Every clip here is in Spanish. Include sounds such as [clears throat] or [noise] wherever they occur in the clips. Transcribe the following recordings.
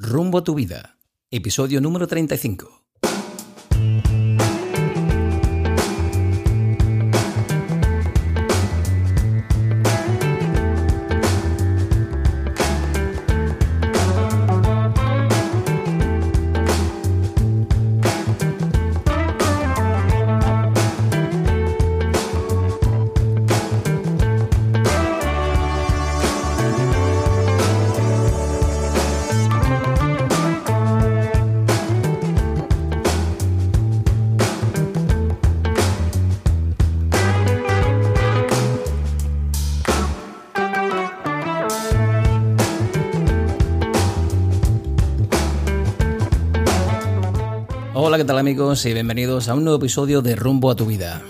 Rumbo a tu vida, episodio número 35. Y bienvenidos a un nuevo episodio de Rumbo a tu vida.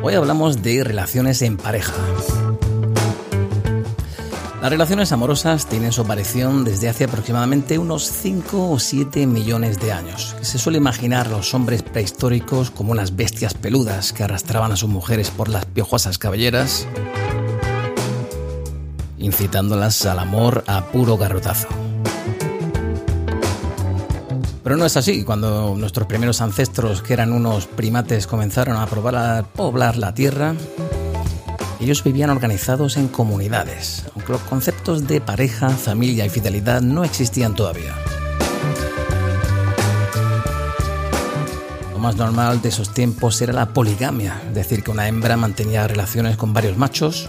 Hoy hablamos de relaciones en pareja. Las relaciones amorosas tienen su aparición desde hace aproximadamente unos 5 o 7 millones de años. Se suele imaginar a los hombres prehistóricos como unas bestias peludas que arrastraban a sus mujeres por las piojosas cabelleras, incitándolas al amor a puro garrotazo. Pero no es así. Cuando nuestros primeros ancestros, que eran unos primates, comenzaron a probar a poblar la Tierra, ellos vivían organizados en comunidades, aunque los conceptos de pareja, familia y fidelidad no existían todavía. Lo más normal de esos tiempos era la poligamia, es decir, que una hembra mantenía relaciones con varios machos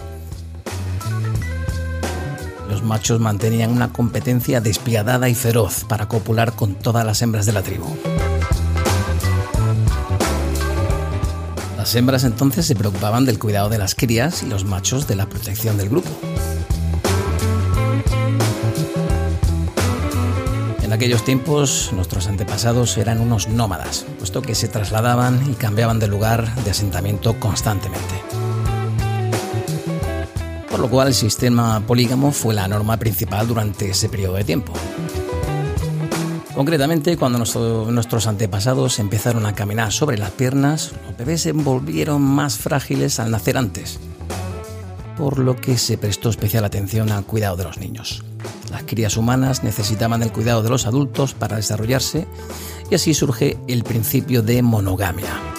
machos mantenían una competencia despiadada y feroz para copular con todas las hembras de la tribu. Las hembras entonces se preocupaban del cuidado de las crías y los machos de la protección del grupo. En aquellos tiempos nuestros antepasados eran unos nómadas, puesto que se trasladaban y cambiaban de lugar de asentamiento constantemente lo cual el sistema polígamo fue la norma principal durante ese periodo de tiempo. Concretamente, cuando nuestros antepasados empezaron a caminar sobre las piernas, los bebés se volvieron más frágiles al nacer antes, por lo que se prestó especial atención al cuidado de los niños. Las crías humanas necesitaban el cuidado de los adultos para desarrollarse y así surge el principio de monogamia.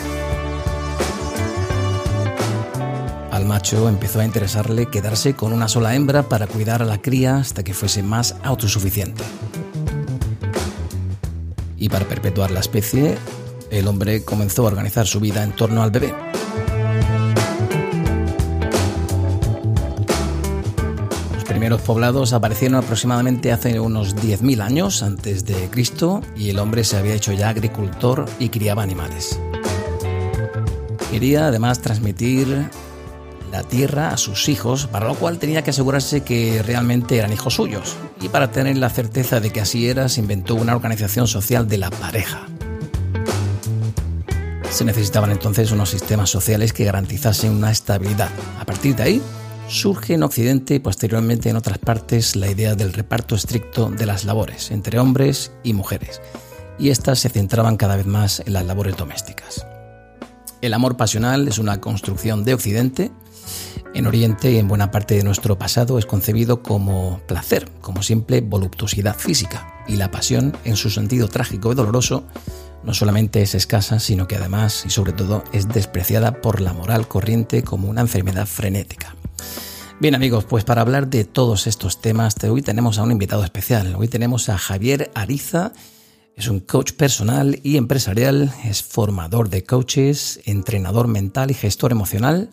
Macho empezó a interesarle quedarse con una sola hembra para cuidar a la cría hasta que fuese más autosuficiente. Y para perpetuar la especie, el hombre comenzó a organizar su vida en torno al bebé. Los primeros poblados aparecieron aproximadamente hace unos 10.000 años antes de Cristo y el hombre se había hecho ya agricultor y criaba animales. Quería además transmitir la tierra a sus hijos, para lo cual tenía que asegurarse que realmente eran hijos suyos. Y para tener la certeza de que así era, se inventó una organización social de la pareja. Se necesitaban entonces unos sistemas sociales que garantizasen una estabilidad. A partir de ahí, surge en Occidente y posteriormente en otras partes la idea del reparto estricto de las labores entre hombres y mujeres, y estas se centraban cada vez más en las labores domésticas. El amor pasional es una construcción de Occidente en Oriente y en buena parte de nuestro pasado es concebido como placer, como simple voluptuosidad física, y la pasión, en su sentido trágico y doloroso, no solamente es escasa, sino que además y sobre todo es despreciada por la moral corriente como una enfermedad frenética. Bien amigos, pues para hablar de todos estos temas, hoy tenemos a un invitado especial. Hoy tenemos a Javier Ariza, es un coach personal y empresarial, es formador de coaches, entrenador mental y gestor emocional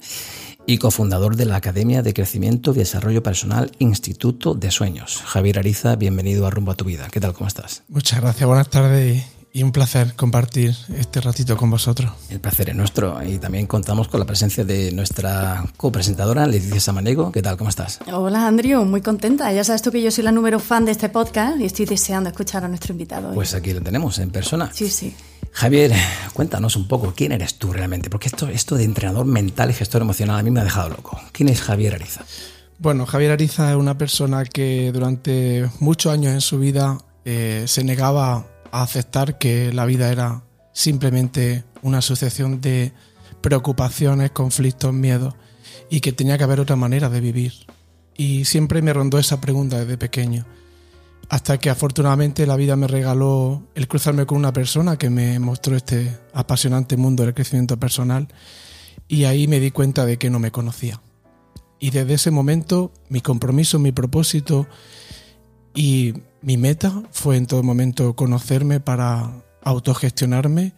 y cofundador de la Academia de Crecimiento y Desarrollo Personal Instituto de Sueños. Javier Ariza, bienvenido a Rumbo a tu Vida. ¿Qué tal? ¿Cómo estás? Muchas gracias, buenas tardes y un placer compartir este ratito con vosotros. El placer es nuestro y también contamos con la presencia de nuestra copresentadora, Leticia Samanego. ¿Qué tal? ¿Cómo estás? Hola, Andrew, muy contenta. Ya sabes tú que yo soy la número fan de este podcast y estoy deseando escuchar a nuestro invitado. Pues aquí lo tenemos, en persona. Sí, sí. Javier, cuéntanos un poco, ¿quién eres tú realmente? Porque esto, esto de entrenador mental y gestor emocional a mí me ha dejado loco. ¿Quién es Javier Ariza? Bueno, Javier Ariza es una persona que durante muchos años en su vida eh, se negaba a aceptar que la vida era simplemente una sucesión de preocupaciones, conflictos, miedos y que tenía que haber otra manera de vivir. Y siempre me rondó esa pregunta desde pequeño. Hasta que afortunadamente la vida me regaló el cruzarme con una persona que me mostró este apasionante mundo del crecimiento personal y ahí me di cuenta de que no me conocía. Y desde ese momento mi compromiso, mi propósito y mi meta fue en todo momento conocerme para autogestionarme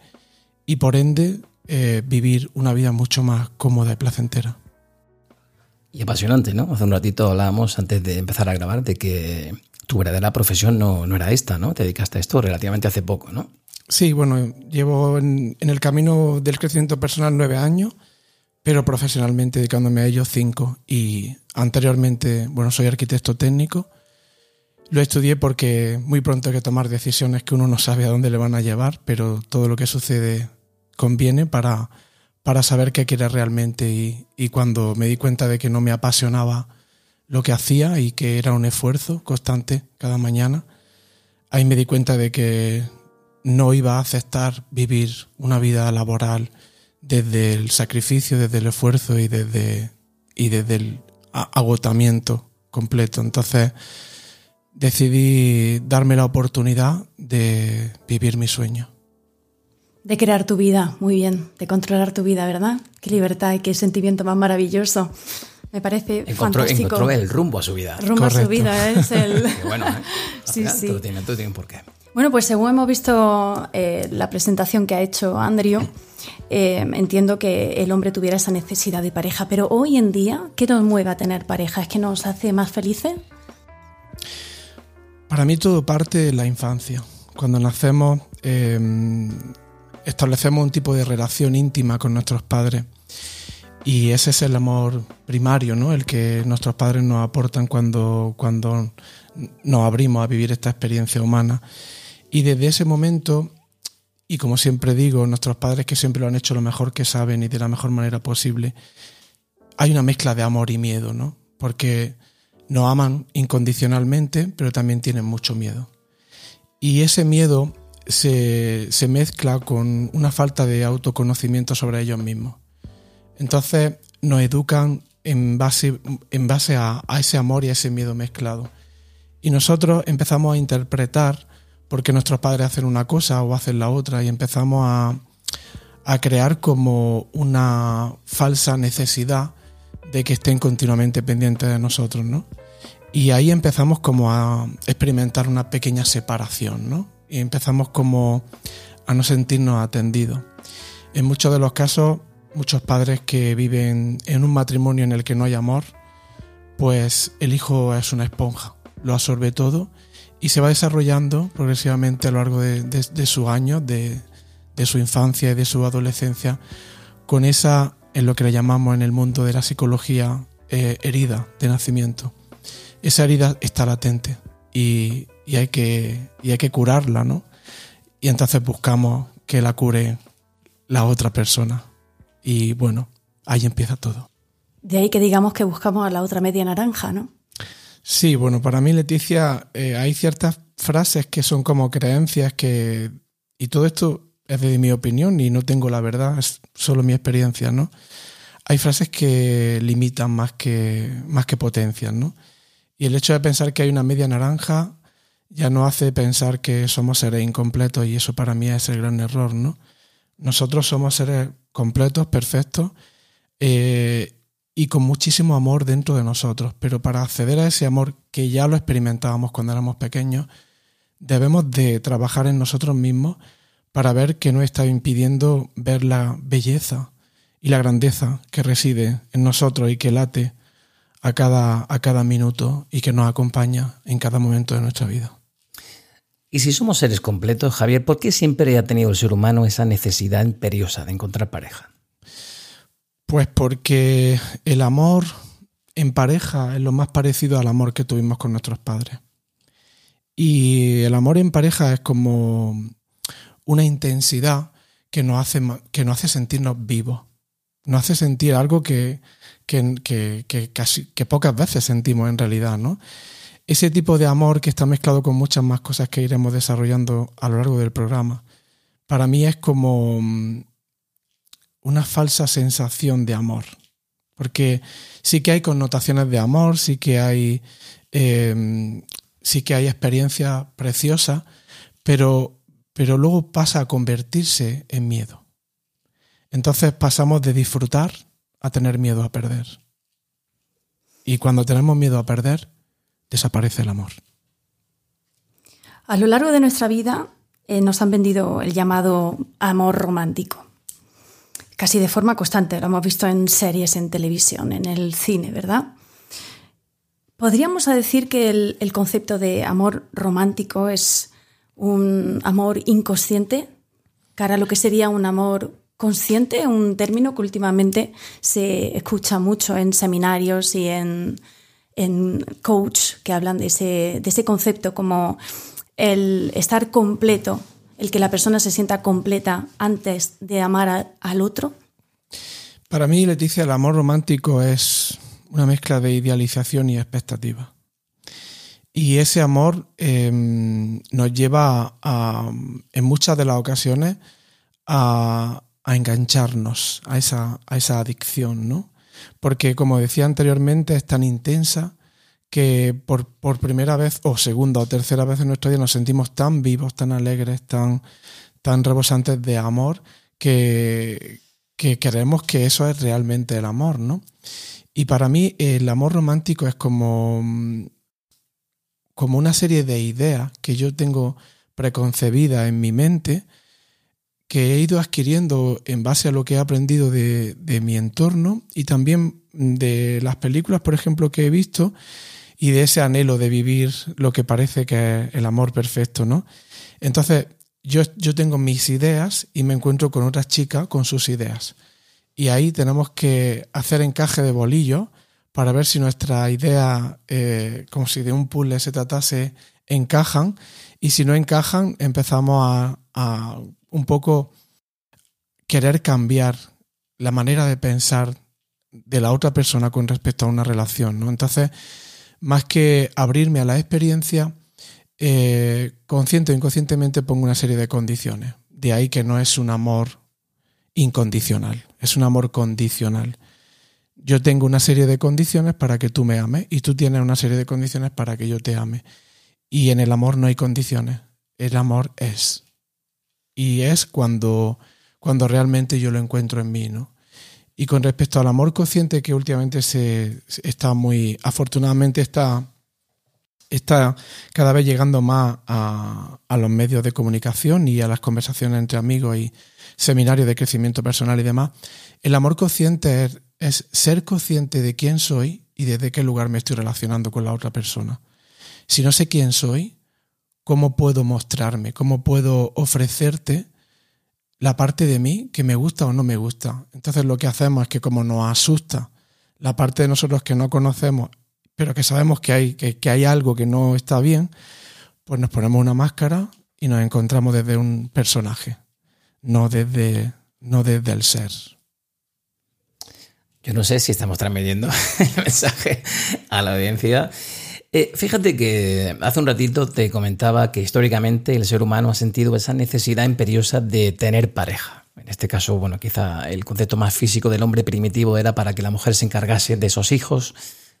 y por ende eh, vivir una vida mucho más cómoda y placentera. Y apasionante, ¿no? Hace un ratito hablábamos antes de empezar a grabar de que tu verdadera profesión no, no era esta, ¿no? Te dedicaste a esto relativamente hace poco, ¿no? Sí, bueno, llevo en, el camino del crecimiento personal nueve años, pero profesionalmente dedicándome a ello cinco. Y anteriormente, bueno, soy arquitecto técnico. Lo estudié porque muy pronto hay que tomar decisiones que uno no sabe a dónde le van a llevar, pero todo lo que sucede conviene para, para saber qué quiere realmente. Y, y cuando me di cuenta de que no me apasionaba lo que hacía y que era un esfuerzo constante cada mañana, ahí me di cuenta de que no iba a aceptar vivir una vida laboral desde el sacrificio, desde el esfuerzo y desde, y desde el agotamiento completo. Entonces decidí darme la oportunidad de vivir mi sueño. De crear tu vida, muy bien, de controlar tu vida, ¿verdad? Qué libertad y qué sentimiento más maravilloso. Me parece encontró, fantástico. Encontró el rumbo a su vida. Rumbo a su vida es el... [laughs] bueno, ¿eh? [laughs] sí, sí. Todo tiene, todo tiene un porqué. Bueno, pues según hemos visto eh, la presentación que ha hecho Andrio, eh, entiendo que el hombre tuviera esa necesidad de pareja, pero hoy en día, ¿qué nos mueve a tener pareja? ¿Es que nos hace más felices? Para mí todo parte de la infancia. Cuando nacemos establecemos un tipo de relación íntima con nuestros padres y ese es el amor primario, ¿no? El que nuestros padres nos aportan cuando, cuando nos abrimos a vivir esta experiencia humana. Y desde ese momento, y como siempre digo, nuestros padres que siempre lo han hecho lo mejor que saben y de la mejor manera posible, hay una mezcla de amor y miedo, ¿no? Porque nos aman incondicionalmente, pero también tienen mucho miedo. Y ese miedo se, se mezcla con una falta de autoconocimiento sobre ellos mismos. Entonces nos educan en base, en base a, ese amor y a ese miedo mezclado. Y nosotros empezamos a interpretar porque nuestros padres hacen una cosa o hacen la otra y empezamos a, a crear como una falsa necesidad de que estén continuamente pendientes de nosotros, ¿no? Y ahí empezamos como a experimentar una pequeña separación, ¿no? Y empezamos como a no sentirnos atendidos. En muchos de los casos muchos padres que viven en un matrimonio en el que no hay amor, pues el hijo es una esponja, lo absorbe todo y se va desarrollando progresivamente a lo largo de, sus años, de, su infancia y de su adolescencia, con esa, en lo que le llamamos en el mundo de la psicología, eh, herida de nacimiento. Esa herida está latente y, hay que, y hay que curarla, ¿no? Y entonces buscamos que la cure la otra persona. Y bueno, ahí empieza todo. De ahí que digamos que buscamos a la otra media naranja, ¿no? Sí, bueno, para mí, Leticia, eh, hay ciertas frases que son como creencias que. Y todo esto es de mi opinión y no tengo la verdad, es solo mi experiencia, ¿no? Hay frases que limitan más que, más que potencian, ¿no? Y el hecho de pensar que hay una media naranja ya no hace pensar que somos seres incompletos y eso para mí es el gran error, ¿no? Nosotros somos seres completos, perfectos eh, y con muchísimo amor dentro de nosotros. Pero para acceder a ese amor que ya lo experimentábamos cuando éramos pequeños, debemos de trabajar en nosotros mismos para ver que nos está impidiendo ver la belleza y la grandeza que reside en nosotros y que late a cada, a cada minuto y que nos acompaña en cada momento de nuestra vida. Y si somos seres completos, Javier, ¿por qué siempre ha tenido el ser humano esa necesidad imperiosa de encontrar pareja? Pues porque el amor en pareja es lo más parecido al amor que tuvimos con nuestros padres. Y el amor en pareja es como una intensidad que nos hace, que nos hace sentirnos vivos. Nos hace sentir algo que, que, casi, que pocas veces sentimos en realidad, ¿no? Ese tipo de amor que está mezclado con muchas más cosas que iremos desarrollando a lo largo del programa, para mí es como mm, una falsa sensación de amor. Porque sí que hay connotaciones de amor, sí que hay, em, sí que hay experiencias preciosas, pero, pero luego pasa a convertirse en miedo. Entonces pasamos de disfrutar a tener miedo a perder. Y cuando tenemos miedo a perder, desaparece el amor. A lo largo de nuestra vida eh, nos han vendido el llamado amor romántico. Casi de forma constante, lo hemos visto en series, en televisión, en el cine, ¿verdad? ¿Podríamos decir que el, concepto de amor romántico es un amor inconsciente cara a lo que sería un amor consciente, un término que últimamente se escucha mucho en seminarios y en, coach que hablan de ese, de ese concepto como el estar completo, el que la persona se sienta completa antes de amar al otro? Para mí, Leticia, el amor romántico es una mezcla de idealización y expectativa. Y ese amor em, nos lleva a, en muchas de las ocasiones a, engancharnos a esa, a esa adicción, ¿no? Porque, como decía anteriormente, es tan intensa que por, por, primera vez, o segunda o tercera vez en nuestra vida, nos sentimos tan vivos, tan alegres, tan, tan rebosantes de amor, que, que creemos que eso es realmente el amor, ¿no? Y para mí el amor romántico es como, como una serie de ideas que yo tengo preconcebidas en mi mente, que he ido adquiriendo en base a lo que he aprendido de, de mi entorno y también de las películas, por ejemplo, que he visto y de ese anhelo de vivir lo que parece que es el amor perfecto, ¿no? Entonces, yo, yo tengo mis ideas y me encuentro con otras chicas con sus ideas y ahí tenemos que hacer encaje de bolillo para ver si nuestra idea, eh, como si de un puzzle se tratase, encajan y si no encajan empezamos a, un poco querer cambiar la manera de pensar de la otra persona con respecto a una relación. ¿no? Entonces, más que abrirme a la experiencia, eh, consciente o inconscientemente pongo una serie de condiciones. De ahí que no es un amor incondicional, es un amor condicional. Yo tengo una serie de condiciones para que tú me ames y tú tienes una serie de condiciones para que yo te ame. Y en el amor no hay condiciones, el amor es. Y es cuando, cuando realmente yo lo encuentro en mí, ¿no? Y con respecto al amor consciente que últimamente se, está muy, afortunadamente está, está cada vez llegando más a, los medios de comunicación y a las conversaciones entre amigos y, seminario de crecimiento personal y demás, el amor consciente es, ser consciente de quién soy y desde qué lugar me estoy relacionando con la otra persona. Si no sé quién soy, ¿cómo puedo mostrarme? ¿Cómo puedo ofrecerte la parte de mí que me gusta o no me gusta? Entonces lo que hacemos es que como nos asusta la parte de nosotros que no conocemos, pero que sabemos que hay, que hay algo que no está bien, pues nos ponemos una máscara y nos encontramos desde un personaje no desde, no desde el ser. Yo no sé si estamos transmitiendo [laughs] el mensaje a la audiencia. Eh, fíjate que hace un ratito te comentaba que históricamente el ser humano ha sentido esa necesidad imperiosa de tener pareja. En este caso, bueno, quizá el concepto más físico del hombre primitivo era para que la mujer se encargase de esos hijos,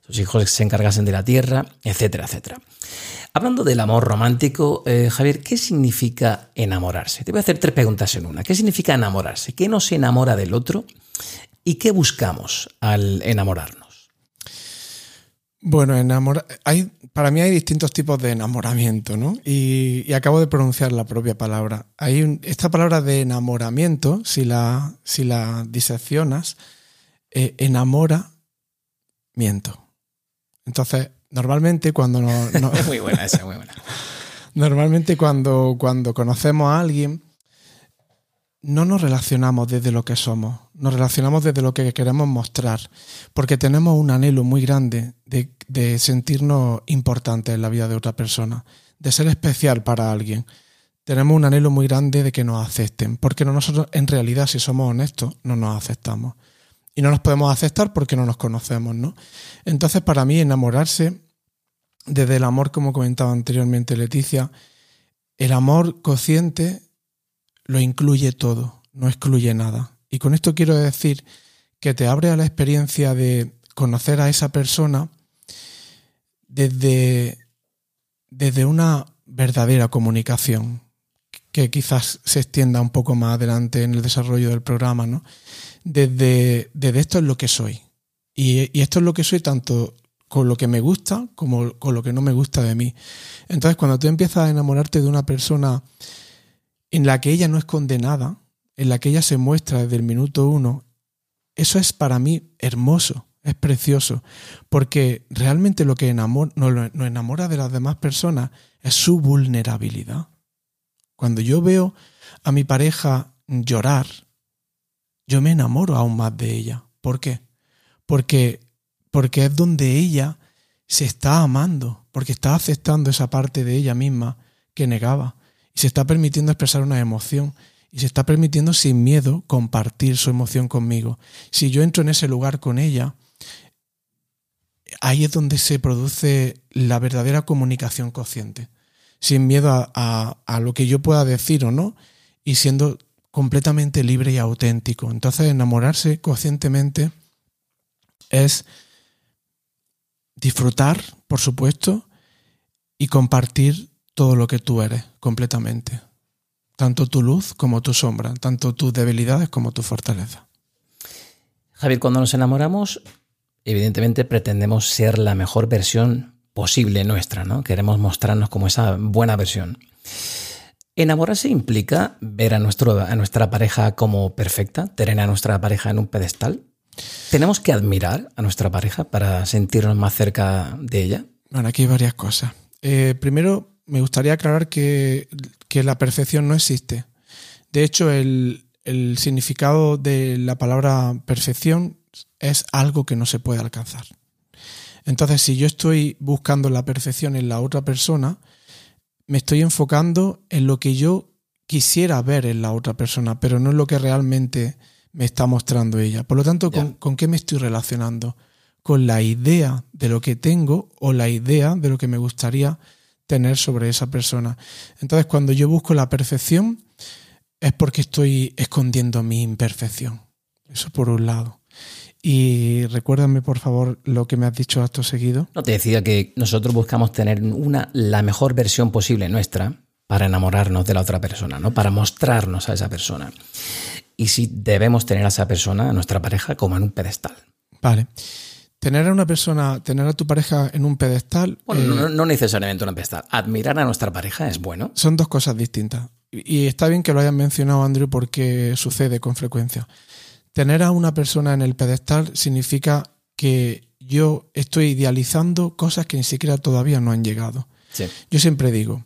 sus hijos se encargasen de la tierra, etcétera, etcétera. Hablando del amor romántico, eh, Javier, ¿qué significa enamorarse? Te voy a hacer tres preguntas en una. ¿Qué significa enamorarse? ¿Qué nos enamora del otro? ¿Y qué buscamos al enamorarnos? Bueno, hay, para mí hay distintos tipos de enamoramiento, ¿no? Y, acabo de pronunciar la propia palabra. Hay esta palabra de enamoramiento, si la, si la diseccionas, eh, enamora, miento. Entonces, Normalmente cuando no, [laughs] muy buena esa, muy buena. [laughs] Normalmente cuando, cuando conocemos a alguien, no nos relacionamos desde lo que somos, nos relacionamos desde lo que queremos mostrar, porque tenemos un anhelo muy grande de, sentirnos importantes en la vida de otra persona, de ser especial para alguien. Tenemos un anhelo muy grande de que nos acepten, porque nosotros en realidad, si somos honestos, no nos aceptamos. Y no nos podemos aceptar porque no nos conocemos, ¿no? Entonces, para mí, enamorarse desde el amor, como comentaba anteriormente Leticia, el amor consciente lo incluye todo, no excluye nada. Y con esto quiero decir que te abre a la experiencia de conocer a esa persona desde, desde una verdadera comunicación, que quizás se extienda un poco más adelante en el desarrollo del programa, ¿no? Desde, desde esto es lo que soy. Y, y, esto es lo que soy tanto con lo que me gusta como con lo que no me gusta de mí. Entonces, cuando tú empiezas a enamorarte de una persona en la que ella no es condenada, en la que ella se muestra desde el minuto uno, eso es para mí hermoso, es precioso, porque realmente lo que enamora, nos enamora de las demás personas es su vulnerabilidad. Cuando yo veo a mi pareja llorar, yo me enamoro aún más de ella. ¿Por qué? Porque, porque es donde ella se está amando, porque está aceptando esa parte de ella misma que negaba y se está permitiendo expresar una emoción y se está permitiendo sin miedo compartir su emoción conmigo. Si yo entro en ese lugar con ella, ahí es donde se produce la verdadera comunicación consciente, sin miedo a, a, lo que yo pueda decir o no, y siendo completamente libre y auténtico. Entonces, enamorarse conscientemente es disfrutar, por supuesto, y compartir todo lo que tú eres completamente. Tanto tu luz como tu sombra, tanto tus debilidades como tu fortaleza. Javier, cuando nos enamoramos, evidentemente pretendemos ser la mejor versión posible nuestra, ¿no? Queremos mostrarnos como esa buena versión. Enamorarse implica ver a, nuestro, a nuestra pareja como perfecta, tener a nuestra pareja en un pedestal. ¿Tenemos que admirar a nuestra pareja para sentirnos más cerca de ella? Bueno, aquí hay varias cosas. Eh, primero, me gustaría aclarar que, la perfección no existe. De hecho, el, el significado de la palabra perfección es algo que no se puede alcanzar. Entonces, si yo estoy buscando la perfección en la otra persona, me estoy enfocando en lo que yo quisiera ver en la otra persona, pero no en lo que realmente me está mostrando ella. Por lo tanto, ¿con, qué me estoy relacionando? Con la idea de lo que tengo o la idea de lo que me gustaría tener sobre esa persona. Entonces, cuando yo busco la perfección, es porque estoy escondiendo mi imperfección. Eso por un lado. Y recuérdame, por favor, lo que me has dicho acto seguido. No te decía que nosotros buscamos tener una, la mejor versión posible nuestra para enamorarnos de la otra persona, ¿no? Para mostrarnos a esa persona. Y si debemos tener a esa persona, a nuestra pareja, como en un pedestal. Vale. Tener a una persona, tener a tu pareja en un pedestal. Bueno, no, eh, necesariamente un pedestal. Admirar a nuestra pareja es bueno. Son dos cosas distintas. Y está bien que lo hayan mencionado, Andrew, porque sucede con frecuencia. Tener a una persona en el pedestal significa que yo estoy idealizando cosas que ni siquiera todavía no han llegado. Yo siempre digo,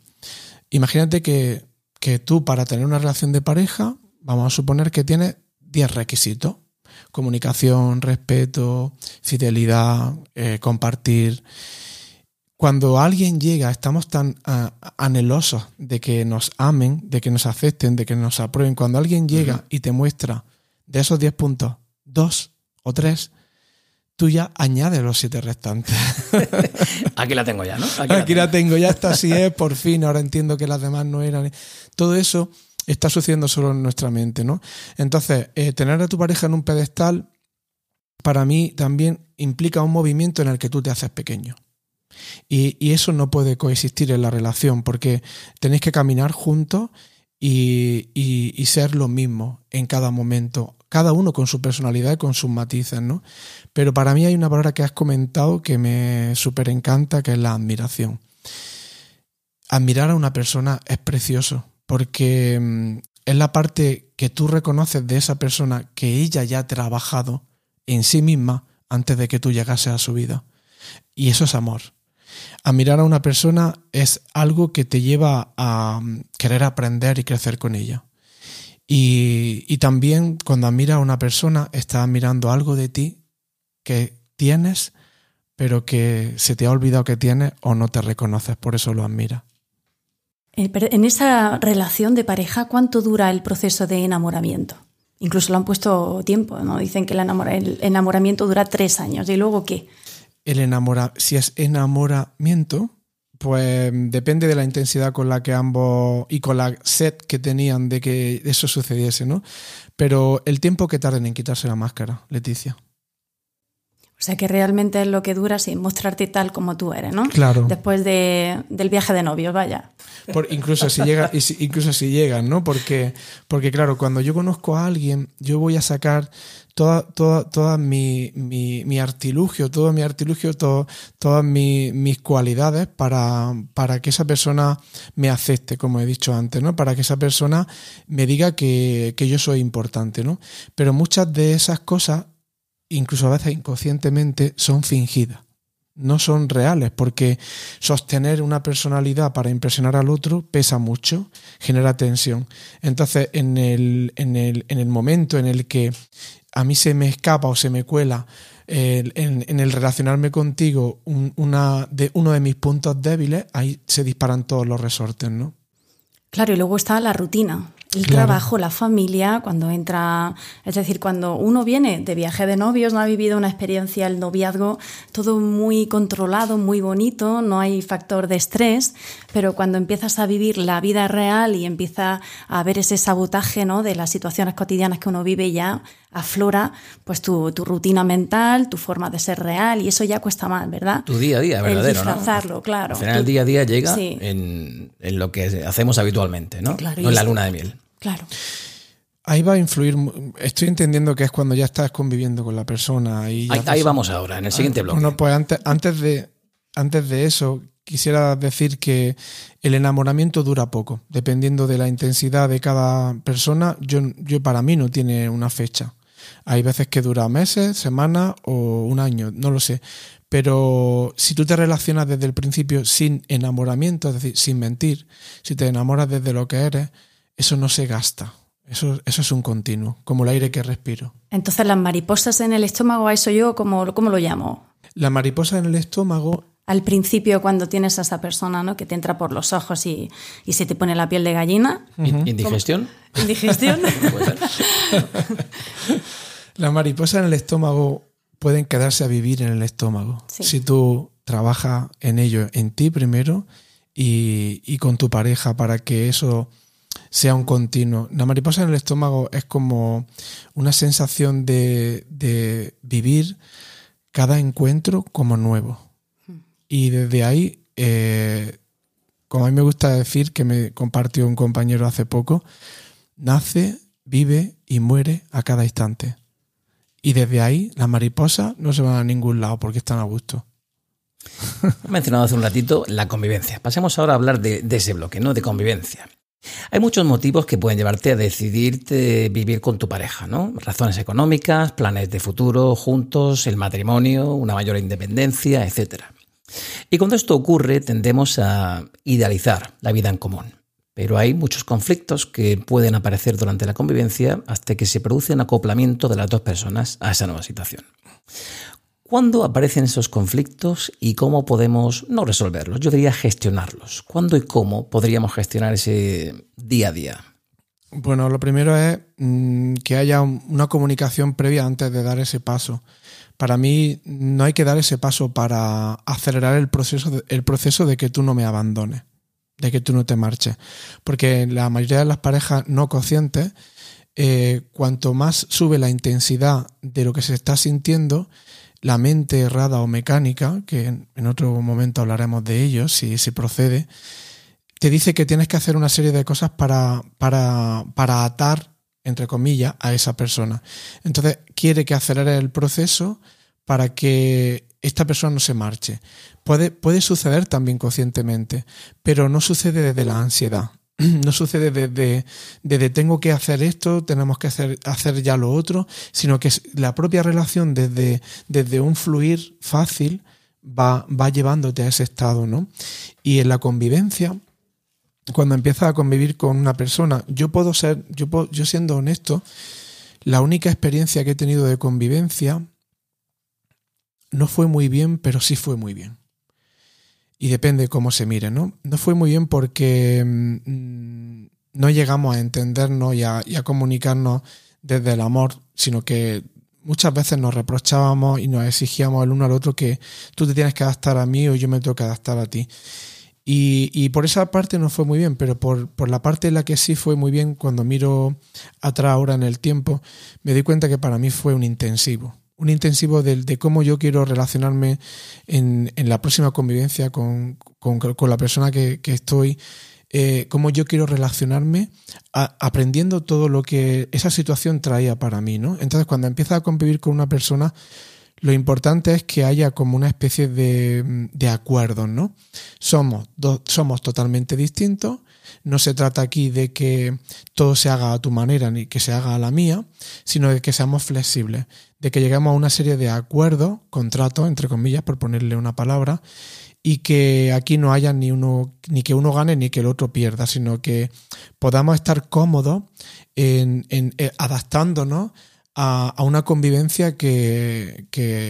imagínate que, que tú para tener una relación de pareja, vamos a suponer que tienes 10 requisitos comunicación, respeto, fidelidad, eh, compartir. Cuando alguien llega, estamos tan ah, anhelosos de que nos amen, de que nos acepten, de que nos aprueben. Cuando alguien llega y te muestra de esos 10 puntos, dos o tres, tú ya añades los siete restantes. [laughs] Aquí la tengo ya, ¿no? Aquí, la, tengo. ya, esta sí es, por fin, ahora entiendo que las demás no eran. Todo eso está sucediendo solo en nuestra mente, ¿no? Entonces, eh, tener a tu pareja en un pedestal, para mí también implica un movimiento en el que tú te haces pequeño. Y, eso no puede coexistir en la relación, porque tenéis que caminar juntos y, y, ser lo mismo en cada momento, cada uno con su personalidad y con sus matices, ¿no? Pero para mí hay una palabra que has comentado que me súper encanta, que es la admiración. Admirar a una persona es precioso, porque mm, es la parte que tú reconoces de esa persona que ella ya ha trabajado en sí misma antes de que tú llegases a su vida. Y eso es amor. Admirar a una persona es algo que te lleva a mm, querer aprender y crecer con ella. Y, y también cuando admiras a una persona, estás admirando algo de ti que tienes, pero que se te ha olvidado que tienes o no te reconoces, por eso lo admiras. En esa relación de pareja, ¿cuánto dura el proceso de enamoramiento? Incluso lo han puesto tiempo, ¿no? Dicen que el, enamoramiento dura tres años. ¿Y luego qué? El enamora si es enamoramiento, pues depende de la intensidad con la que ambos y con la sed que tenían de que eso sucediese, ¿no? Pero el tiempo que tarden en quitarse la máscara, Leticia. O sea que realmente es lo que dura sin mostrarte tal como tú eres, ¿no? Claro. Después de, del viaje de novios, vaya. Por, incluso si llega, incluso si llegan, ¿no? Porque, porque claro, cuando yo conozco a alguien, yo voy a sacar toda, toda, toda mi, mi, mi artilugio, todo mi artilugio, todo, todas mis cualidades para, para que esa persona me acepte, como he dicho antes, ¿no? Para que esa persona me diga que, que yo soy importante, ¿no? Pero muchas de esas cosas incluso a veces inconscientemente, son fingidas. No son reales, porque sostener una personalidad para impresionar al otro pesa mucho, genera tensión. Entonces, en el, en el, en el momento en el que a mí se me escapa o se me cuela en, el relacionarme contigo una de, uno de mis puntos débiles, ahí se disparan todos los resortes, ¿no? Claro, y luego está la rutina el trabajo, la familia, cuando entra, es decir, cuando uno viene de viaje de novios, no ha vivido una experiencia, el noviazgo, todo muy controlado, muy bonito, no hay factor de estrés, pero cuando empiezas a vivir la vida real y empieza a ver ese sabotaje ¿no? de las situaciones cotidianas que uno vive ya, aflora pues tu, rutina mental, tu forma de ser real y eso ya cuesta más, ¿verdad? Tu día a día, verdadero, el disfrazarlo, claro. Al final el día a día llega en, lo que hacemos habitualmente, ¿no? no en la luna de miel. Claro. Ahí va a influir, estoy entendiendo que es cuando ya estás conviviendo con la persona. Y ahí, vamos ahora, en el siguiente bloque. Bueno, pues antes, antes, de, antes de eso, quisiera decir que el enamoramiento dura poco, dependiendo de la intensidad de cada persona. Yo, yo para mí no tiene una fecha. Hay veces que dura meses, semanas o un año, no lo sé. Pero si tú te relacionas desde el principio sin enamoramiento, es decir, sin mentir, si te enamoras desde lo que eres, eso no se gasta. Eso, eso es un continuo, como el aire que respiro. Entonces, las mariposas en el estómago, ¿a eso yo cómo, cómo lo llamo? La mariposa en el estómago al principio cuando tienes a esa persona ¿no? que te entra por los ojos y, se te pone la piel de gallina. ¿Indigestión? ¿Indigestión? [laughs] [laughs] la mariposa en el estómago pueden quedarse a vivir en el estómago. Si tú trabajas en ello, en ti primero y, y con tu pareja para que eso sea un continuo. La mariposa en el estómago es como una sensación de, vivir cada encuentro como nuevo. Y desde ahí, eh, como a mí me gusta decir, que me compartió un compañero hace poco, nace, vive y muere a cada instante. Y desde ahí las mariposas no se van a ningún lado porque están a gusto. [laughs] He mencionado hace un ratito la convivencia. Pasemos ahora a hablar de, ese bloque, ¿no? De convivencia. Hay muchos motivos que pueden llevarte a decidirte vivir con tu pareja, ¿no? Razones económicas, planes de futuro juntos, el matrimonio, una mayor independencia, etc. Y cuando esto ocurre tendemos a idealizar la vida en común. Pero hay muchos conflictos que pueden aparecer durante la convivencia hasta que se produce un acoplamiento de las dos personas a esa nueva situación. ¿Cuándo aparecen esos conflictos y cómo podemos no resolverlos? Yo diría gestionarlos. ¿Cuándo y cómo podríamos gestionar ese día a día? Bueno, lo primero es mm, que haya una comunicación previa antes de dar ese paso. Para mí no hay que dar ese paso para acelerar el proceso de, el proceso de que tú no me abandones, de que tú no te marches. Porque la mayoría de las parejas no conscientes, eh, cuanto más sube la intensidad de lo que se está sintiendo, la mente errada o mecánica, que en otro momento hablaremos de ello, si, se procede, te dice que tienes que hacer una serie de cosas para, para, para atar, entre comillas, a esa persona. Entonces quiere que acelere el proceso para que esta persona no se marche. Puede, puede suceder también conscientemente, pero no sucede desde la ansiedad. [clears throat] no sucede desde, tengo que hacer esto, tenemos que hacer, hacer ya lo otro, sino que la propia relación desde, desde un fluir fácil va, va llevándote a ese estado, ¿no? Y en la convivencia, cuando empiezas a convivir con una persona, yo puedo ser, yo, yo siendo honesto, la única experiencia que he tenido de convivencia no fue muy bien, pero sí fue muy bien y depende cómo se mire, ¿no? No fue muy bien porque mm, no llegamos a entendernos y a, comunicarnos desde el amor, sino que muchas veces nos reprochábamos y nos exigíamos el uno al otro que tú te tienes que adaptar a mí o yo me tengo que adaptar a ti. Y, por esa parte no fue muy bien, pero por, por, la parte en la que sí fue muy bien, cuando miro atrás ahora en el tiempo, me di cuenta que para mí fue un intensivo un intensivo de, cómo yo quiero relacionarme en, la próxima convivencia con, la persona que, estoy, eh, cómo yo quiero relacionarme aprendiendo todo lo que esa situación traía para mí, ¿no? Entonces, cuando empiezas a convivir con una persona, lo importante es que haya como una especie de, de acuerdos, ¿no? Somos, somos totalmente distintos, no se trata aquí de que todo se haga a tu manera ni que se haga a la mía, sino de que seamos flexibles, de que lleguemos a una serie de acuerdos, contratos, entre comillas, por ponerle una palabra, y que aquí no haya ni uno, ni que uno gane ni que el otro pierda, sino que podamos estar cómodos en, eh, adaptándonos a, una convivencia que,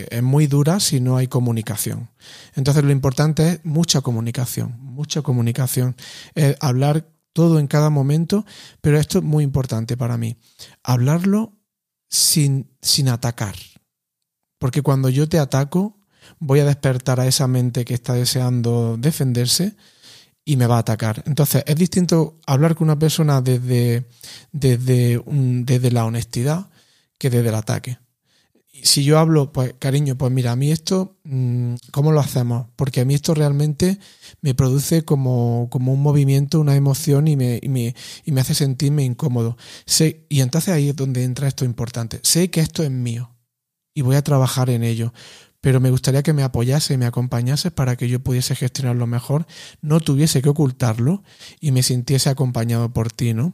es muy dura si no hay comunicación. Entonces lo importante es mucha comunicación, mucha comunicación. hablar todo en cada momento, pero esto es muy importante para mí. Hablarlo sin, atacar. Porque cuando yo te ataco, voy a despertar a esa mente que está deseando defenderse y me va a atacar. Entonces, es distinto hablar con una persona desde, desde, desde la honestidad que desde el ataque. Si yo hablo, pues cariño, pues mira, a mí esto, mm, ¿cómo lo hacemos? Porque a mí esto realmente me produce como, como un movimiento, una emoción y me, y me, y me hace sentirme incómodo. Sé, y entonces ahí es donde entra esto importante. Sé que esto es mío y voy a trabajar en ello pero me gustaría que me apoyase y me acompañase para que yo pudiese gestionarlo mejor, no tuviese que ocultarlo y me sintiese acompañado por ti, ¿no?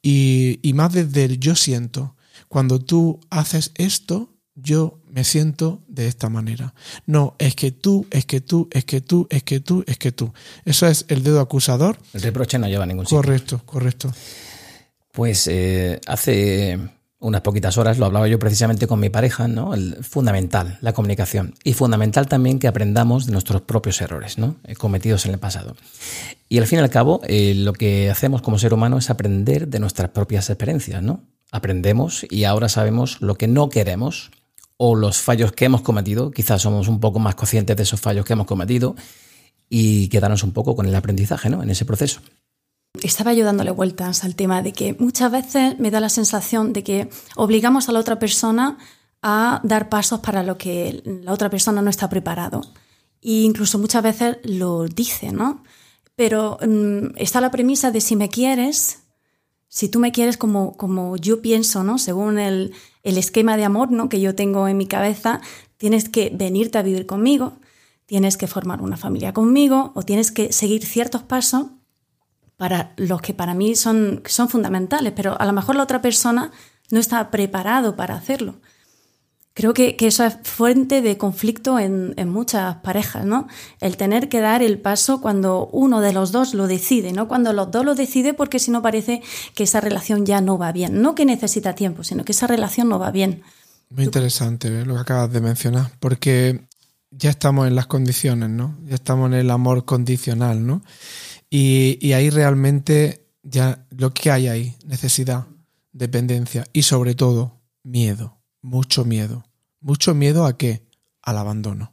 Y, y más desde el yo siento, cuando tú haces esto, yo me siento de esta manera. No, es que tú, es que tú, es que tú, es que tú, es que tú. Eso es el dedo acusador. El reproche no lleva a ningún sitio. Correcto, correcto. Pues eh, hace unas poquitas horas lo hablaba yo precisamente con mi pareja, ¿no? El fundamental, la comunicación. Y fundamental también que aprendamos de nuestros propios errores, ¿no? Eh, cometidos en el pasado. Y al fin y al cabo, eh, lo que hacemos como ser humano es aprender de nuestras propias experiencias, ¿no? Aprendemos y ahora sabemos lo que no queremos o los fallos que hemos cometido. Quizás somos un poco más conscientes de esos fallos que hemos cometido y quedarnos un poco con el aprendizaje ¿no? en ese proceso. Estaba yo dándole vueltas al tema de que muchas veces me da la sensación de que obligamos a la otra persona a dar pasos para lo que la otra persona no está preparado. E incluso muchas veces lo dice, ¿no? Pero mm, está la premisa de si me quieres, si tú me quieres como, como yo pienso, ¿no? Según el, esquema de amor ¿no? que yo tengo en mi cabeza, tienes que venirte a vivir conmigo, tienes que formar una familia conmigo o tienes que seguir ciertos pasos para los que para mí son, son fundamentales, pero a lo mejor la otra persona no está preparado para hacerlo. Creo que, eso es fuente de conflicto en, muchas parejas, ¿no? El tener que dar el paso cuando uno de los dos lo decide, ¿no? Cuando los dos lo deciden porque si no parece que esa relación ya no va bien. No que necesita tiempo, sino que esa relación no va bien. Muy interesante ¿eh? lo que acabas de mencionar, porque ya estamos en las condiciones, ¿no? Ya estamos en el amor condicional, ¿no? Y, y ahí realmente ya lo que hay ahí, necesidad, dependencia y sobre todo miedo mucho miedo. ¿Mucho miedo a qué? Al abandono.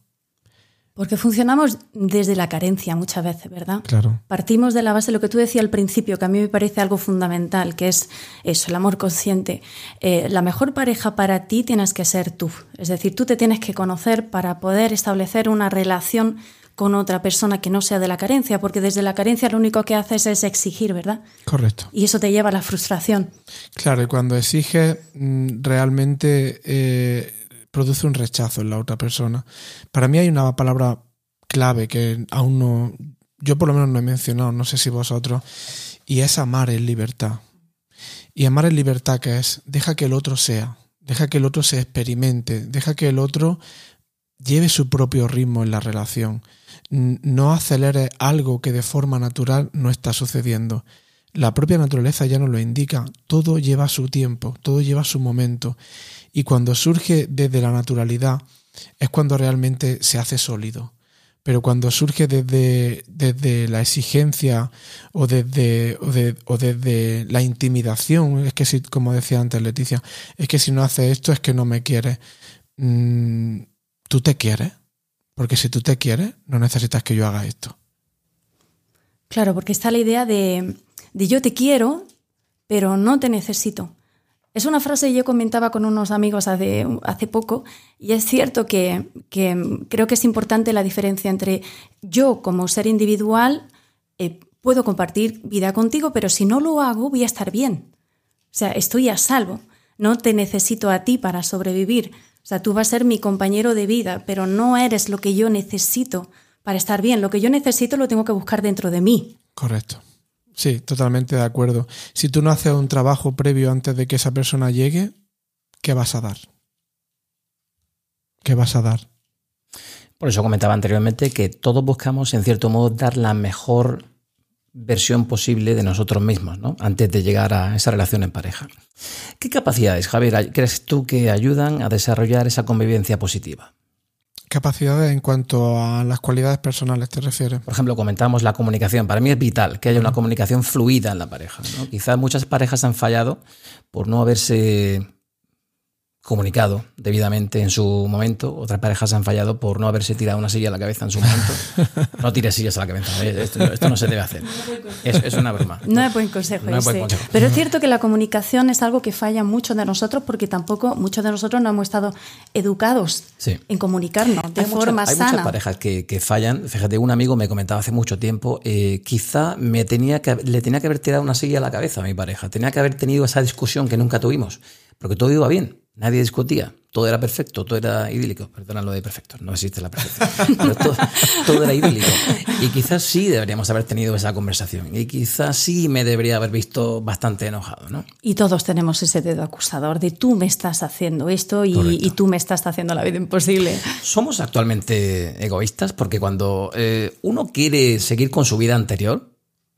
Porque funcionamos desde la carencia muchas veces, ¿verdad? Claro. Partimos de la base, lo que tú decías al principio, que a mí me parece algo fundamental, que es eso, el amor consciente. Eh, la mejor pareja para ti tienes que ser tú. Es decir, tú te tienes que conocer para poder establecer una relación con otra persona que no sea de la carencia, porque desde la carencia lo único que haces es exigir, ¿verdad? Correcto. Y eso te lleva a la frustración. Claro, y cuando exige mm, realmente eh, produce un rechazo en la otra persona. Para mí hay una palabra clave que aún no, yo por lo menos no he mencionado, no sé si vosotros, y es amar en libertad. Y amar en libertad que es, deja que el otro sea, deja que el otro se experimente, deja que el otro lleve su propio ritmo en la relación no acelere algo que de forma natural no está sucediendo. La propia naturaleza ya nos lo indica, todo lleva su tiempo, todo lleva su momento, y cuando surge desde la naturalidad es cuando realmente se hace sólido. Pero cuando surge desde, desde la exigencia o desde, o, desde la intimidación, es que si, como decía antes Leticia, es que si no haces esto es que no me quieres. Mm, ¿Tú te quieres? Porque si tú te quieres, no necesitas que yo haga esto. Claro, porque está la idea de, yo te quiero, pero no te necesito. Es una frase que yo comentaba con unos amigos hace, hace poco y es cierto que, que, creo que es importante la diferencia entre yo como ser individual eh, puedo compartir vida contigo, pero si no lo hago voy a estar bien. O sea, estoy a salvo. No te necesito a ti para sobrevivir. O sea, tú vas a ser mi compañero de vida, pero no eres lo que yo necesito para estar bien. Lo que yo necesito lo tengo que buscar dentro de mí. Correcto. Sí, totalmente de acuerdo. Si tú no haces un trabajo previo antes de que esa persona llegue, ¿qué vas a dar? ¿Qué vas a dar? Por eso comentaba anteriormente que todos buscamos, en cierto modo, dar la mejor versión posible de nosotros mismos, ¿no? Antes de llegar a esa relación en pareja. ¿Qué capacidades, Javier, crees tú que ayudan a desarrollar esa convivencia positiva? Capacidades en cuanto a las cualidades personales, ¿te refieres? Por ejemplo, comentamos la comunicación. Para mí es vital que haya una comunicación fluida en la pareja. Quizás muchas parejas han fallado por no haberse comunicado debidamente en su momento. Otras parejas han fallado por no haberse tirado una silla a la cabeza en su momento. [laughs] No tires sillas a la cabeza. Esto, no se debe hacer. Es, una broma. No es buen consejo. Pero es cierto que la comunicación es algo que falla mucho de nosotros porque tampoco muchos de nosotros no hemos estado educados en comunicarnos de forma sana. Hay muchas parejas que, fallan. Fíjate, un amigo me comentaba hace mucho tiempo, eh, quizá me tenía que, le tenía que haber tirado una silla a la cabeza a mi pareja. Tenía que haber tenido esa discusión que nunca tuvimos. Porque todo iba bien Nadie discutía, todo era perfecto, todo era idílico. Perdona lo de perfecto, no existe la perfección. [laughs] Pero todo, era idílico. Y quizás sí deberíamos haber tenido esa conversación. Y quizás sí me debería haber visto bastante enojado, ¿no? Y todos tenemos ese dedo acusador de tú me estás haciendo esto y, tú me estás haciendo la vida imposible. Somos actualmente egoístas porque cuando eh, uno quiere seguir con su vida anterior,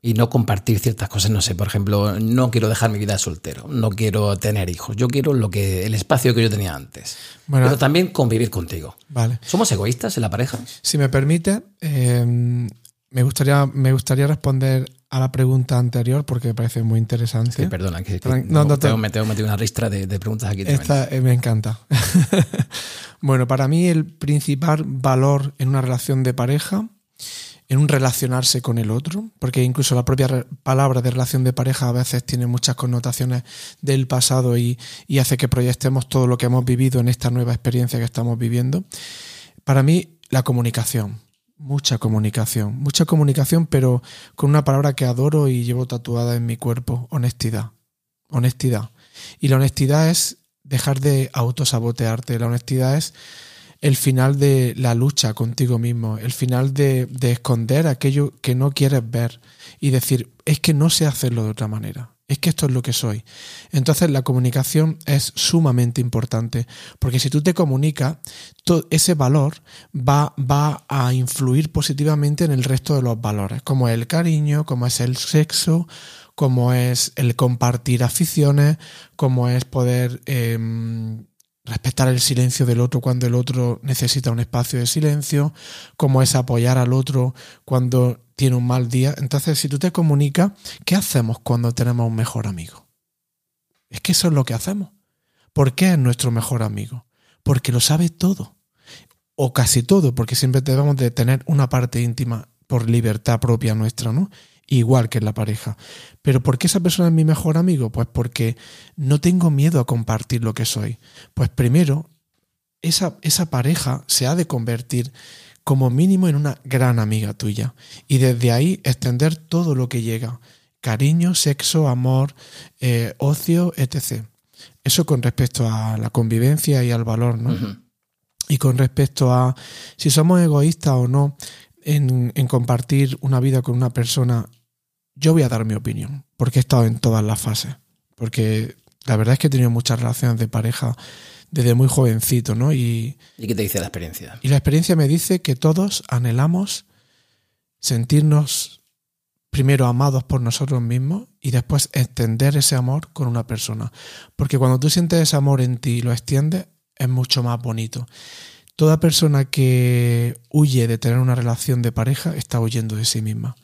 y no compartir ciertas cosas. No sé, por ejemplo, no quiero dejar mi vida soltero, no quiero tener hijos, yo quiero lo que el espacio que yo tenía antes. pero también convivir contigo. Vale. ¿Somos egoístas en la pareja? Si me permite, em, me, gustaría, me gustaría responder a la pregunta anterior porque me parece muy interesante. perdona, que, no, no, tengo, me tengo metido una ristra de, preguntas aquí. Esta eh, me encanta. [laughs] bueno, para mí el principal valor en una relación de pareja en un relacionarse con el otro, porque incluso la propia palabra de relación de pareja a veces tiene muchas connotaciones del pasado y, hace que proyectemos todo lo que hemos vivido en esta nueva experiencia que estamos viviendo. Para mí, la comunicación, mucha comunicación, mucha comunicación, pero con una palabra que adoro y llevo tatuada en mi cuerpo, honestidad. Honestidad. Y la honestidad es dejar de autosabotearte, la honestidad es el final de la lucha contigo mismo, el final de, esconder aquello que no quieres ver y decir, es que no sé hacerlo de otra manera, es que esto es lo que soy. Entonces la comunicación es sumamente importante, porque si tú te comunicas, todo ese valor va, va a influir positivamente en el resto de los valores, como es el cariño, como es el sexo, como es el compartir aficiones, como es poder... Em, respetar el silencio del otro cuando el otro necesita un espacio de silencio, cómo es apoyar al otro cuando tiene un mal día. Entonces, si tú te comunicas, ¿qué hacemos cuando tenemos un mejor amigo? Es que eso es lo que hacemos. ¿Por qué es nuestro mejor amigo? Porque lo sabe todo. O casi todo, porque siempre debemos de tener una parte íntima por libertad propia nuestra, ¿no? Igual que en la pareja. Pero ¿por qué esa persona es mi mejor amigo? Pues porque no tengo miedo a compartir lo que soy. Pues primero, esa, esa pareja se ha de convertir como mínimo en una gran amiga tuya. Y desde ahí extender todo lo que llega. Cariño, sexo, amor, eh, ocio, etc. Eso con respecto a la convivencia y al valor, ¿no? Y con respecto a si somos egoístas o no en, en compartir una vida con una persona yo voy a dar mi opinión, porque he estado en todas las fases. Porque la verdad es que he tenido muchas relaciones de pareja desde muy jovencito, ¿no? Y, ¿Y qué te dice la experiencia? Y la experiencia me dice que todos anhelamos sentirnos primero amados por nosotros mismos y después extender ese amor con una persona. Porque cuando tú sientes ese amor en ti y lo extiendes, es mucho más bonito. Toda persona que huye de tener una relación de pareja está huyendo de sí misma.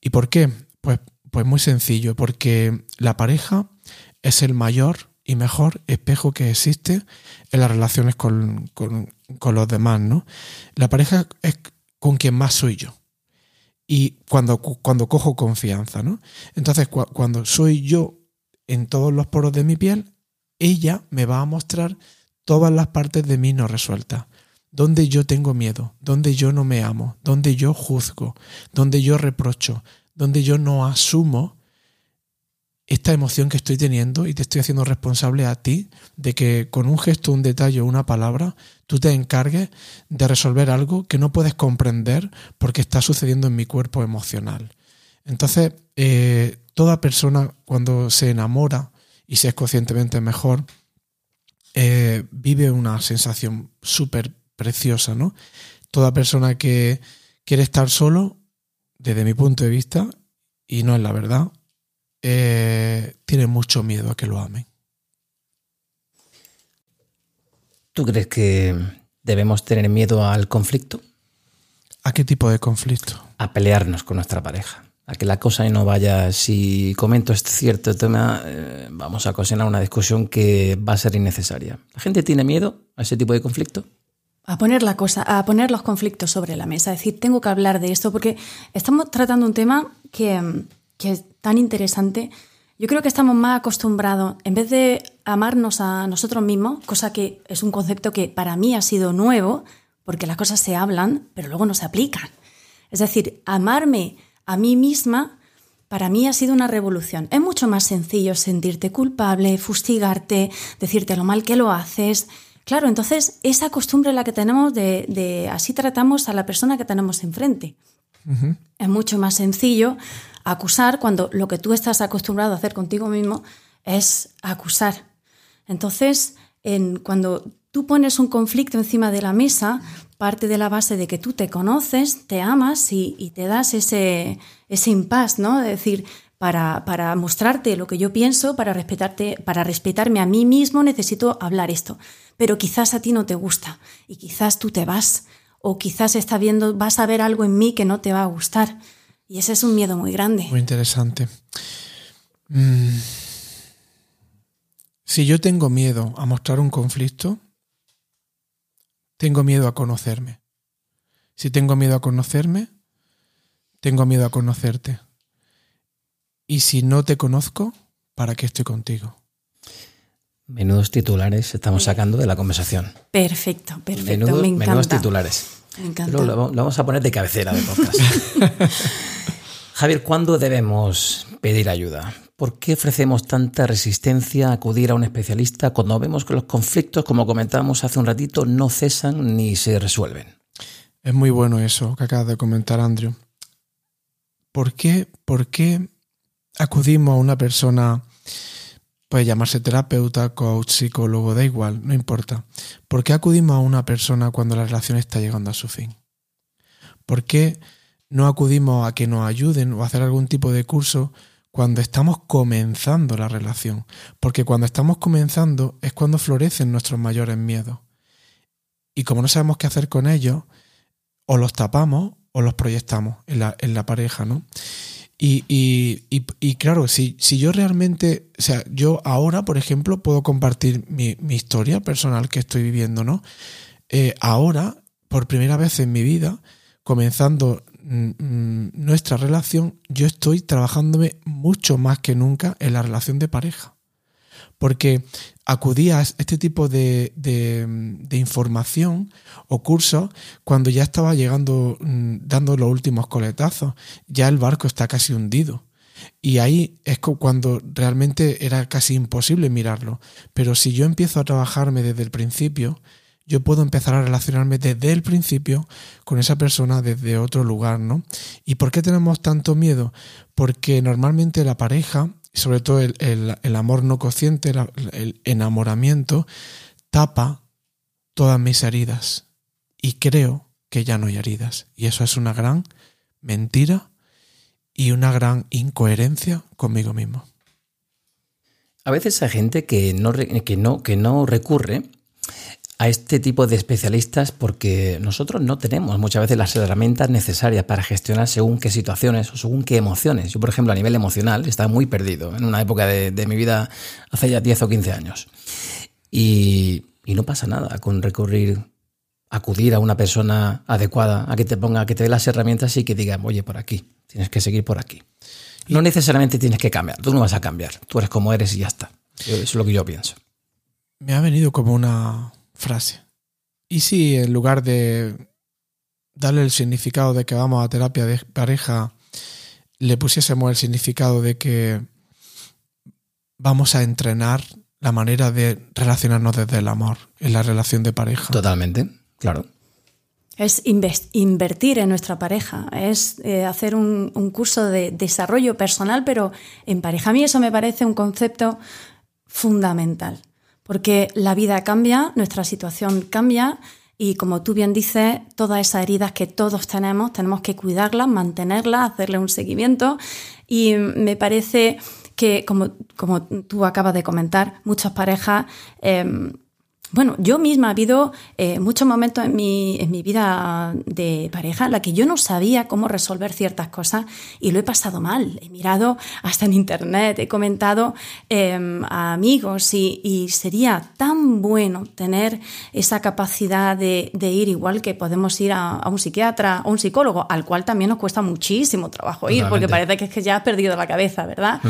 ¿Y por qué? Pues, pues muy sencillo, porque la pareja es el mayor y mejor espejo que existe en las relaciones con, los demás, ¿no? La pareja es con quien más soy yo. Y cuando, cuando cojo confianza, ¿no? Entonces, cuando soy yo en todos los poros de mi piel, ella me va a mostrar todas las partes de mí no resueltas. Donde yo tengo miedo, donde yo no me amo, donde yo juzgo, donde yo reprocho, donde yo no asumo esta emoción que estoy teniendo y te estoy haciendo responsable a ti de que con un gesto, un detalle o una palabra tú te encargues de resolver algo que no puedes comprender porque está sucediendo en mi cuerpo emocional. Entonces, eh, toda persona cuando se enamora y se es conscientemente mejor, eh, vive una sensación súper preciosa, ¿no? Toda persona que quiere estar solo, desde mi punto de vista, y no es la verdad, eh, tiene mucho miedo a que lo amen. ¿Tú crees que debemos tener miedo al conflicto? ¿A qué tipo de conflicto? A pelearnos con nuestra pareja. A que la cosa no vaya, si comento este cierto tema, eh, vamos a ocasionar una discusión que va a ser innecesaria. ¿La gente tiene miedo a ese tipo de conflicto? A poner la cosa, a poner los conflictos sobre la mesa, es decir, tengo que hablar de esto porque estamos tratando un tema que que es tan interesante, yo creo que estamos más acostumbrados, en vez de amarnos a nosotros mismos, cosa que es un concepto que para mí ha sido nuevo, porque las cosas se hablan, pero luego no se aplican. Es decir, amarme a mí misma para mí ha sido una revolución. Es mucho más sencillo sentirte culpable, fustigarte, decirte lo mal que lo haces. Claro, entonces esa costumbre la que tenemos de, así tratamos a la persona que tenemos enfrente. Es mucho más sencillo acusar cuando lo que tú estás acostumbrado a hacer contigo mismo es acusar. Entonces, en, cuando tú pones un conflicto encima de la mesa, parte de la base de que tú te conoces, te amas y, te das ese, ese impasse, ¿no? Es decir, para, para, mostrarte lo que yo pienso, para respetarte, para respetarme a mí mismo, necesito hablar esto. Pero quizás a ti no te gusta y quizás tú te vas o quizás está viendo, vas a ver algo en mí que no te va a gustar. Y ese es un miedo muy grande. Muy interesante. Mm. Si yo tengo miedo a mostrar un conflicto, tengo miedo a conocerme. Si tengo miedo a conocerme, tengo miedo a conocerte. Y si no te conozco, ¿para qué estoy contigo? Menudos titulares estamos sacando de la conversación. Perfecto, perfecto. me encanta. Menudos titulares. Me encanta. Lo, vamos a poner de cabecera de podcast. [laughs] Javier, ¿cuándo debemos pedir ayuda? ¿Por qué ofrecemos tanta resistencia a acudir a un especialista cuando vemos que los conflictos, como comentábamos hace un ratito, no cesan ni se resuelven? Es muy bueno eso que acaba de comentar Andrew. ¿Por qué, por qué acudimos a una persona Puede llamarse terapeuta, coach, psicólogo, da igual, no importa. ¿Por qué acudimos a una persona cuando la relación está llegando a su fin? ¿Por qué no acudimos a que nos ayuden o a hacer algún tipo de curso cuando estamos comenzando la relación? Porque cuando estamos comenzando es cuando florecen nuestros mayores miedos. Y como no sabemos qué hacer con ellos, o los tapamos o los proyectamos en la, en la pareja, ¿no? Y, y, y, claro, si, si, yo realmente, o sea, yo ahora, por ejemplo, puedo compartir mi, mi historia personal que estoy viviendo, ¿no? Eh, ahora, por primera vez en mi vida, comenzando mm, mm, nuestra relación, yo estoy trabajándome mucho más que nunca en la relación de pareja. Porque acudía a este tipo de, información o cursos cuando ya estaba llegando, mm, dando los últimos coletazos. Ya el barco está casi hundido. Y ahí es cuando realmente era casi imposible mirarlo. Pero si yo empiezo a trabajarme desde el principio, yo puedo empezar a relacionarme desde el principio con esa persona desde otro lugar, ¿no? ¿Y por qué tenemos tanto miedo? Porque normalmente la pareja sobre todo el, amor no consciente, el enamoramiento, tapa todas mis heridas. Y creo que ya no hay heridas. Y eso es una gran mentira y una gran incoherencia conmigo mismo. A veces hay gente que no, que no, que no recurre a este tipo de especialistas porque nosotros no tenemos muchas veces las herramientas necesarias para gestionar según qué situaciones o según qué emociones. Yo, por ejemplo, a nivel emocional estaba muy perdido en una época de, mi vida hace ya 10 o 15 años. Y, no pasa nada con recurrir, acudir a una persona adecuada, a que te ponga, a que te dé las herramientas y que diga, oye, por aquí, tienes que seguir por aquí. No necesariamente tienes que cambiar, tú no vas a cambiar, tú eres como eres y ya está. Eso es lo que yo pienso. me ha venido como una frase. Y si en lugar de darle el significado de que vamos a terapia de pareja, le pusiésemos el significado de que vamos a entrenar la manera de relacionarnos desde el amor en la relación de pareja. Totalmente, claro. Es invertir en nuestra pareja, es eh, hacer un, curso de desarrollo personal, pero en pareja. A mí eso me parece un concepto fundamental, porque la vida cambia, nuestra situación cambia y como tú bien dices, todas esas heridas que todos tenemos, tenemos que cuidarlas, mantenerlas, hacerle un seguimiento. Y me parece que, como, como tú acabas de comentar, muchas parejas... Em, bueno, yo misma ha habido eh, muchos momentos en mi, en mi vida de pareja en la que yo no sabía cómo resolver ciertas cosas y lo he pasado mal. He mirado hasta en internet, he comentado em, a amigos y, sería tan bueno tener esa capacidad de, ir igual que podemos ir a, un psiquiatra o un psicólogo, al cual también nos cuesta muchísimo trabajo ir, porque parece que es que ya has perdido la cabeza, ¿verdad?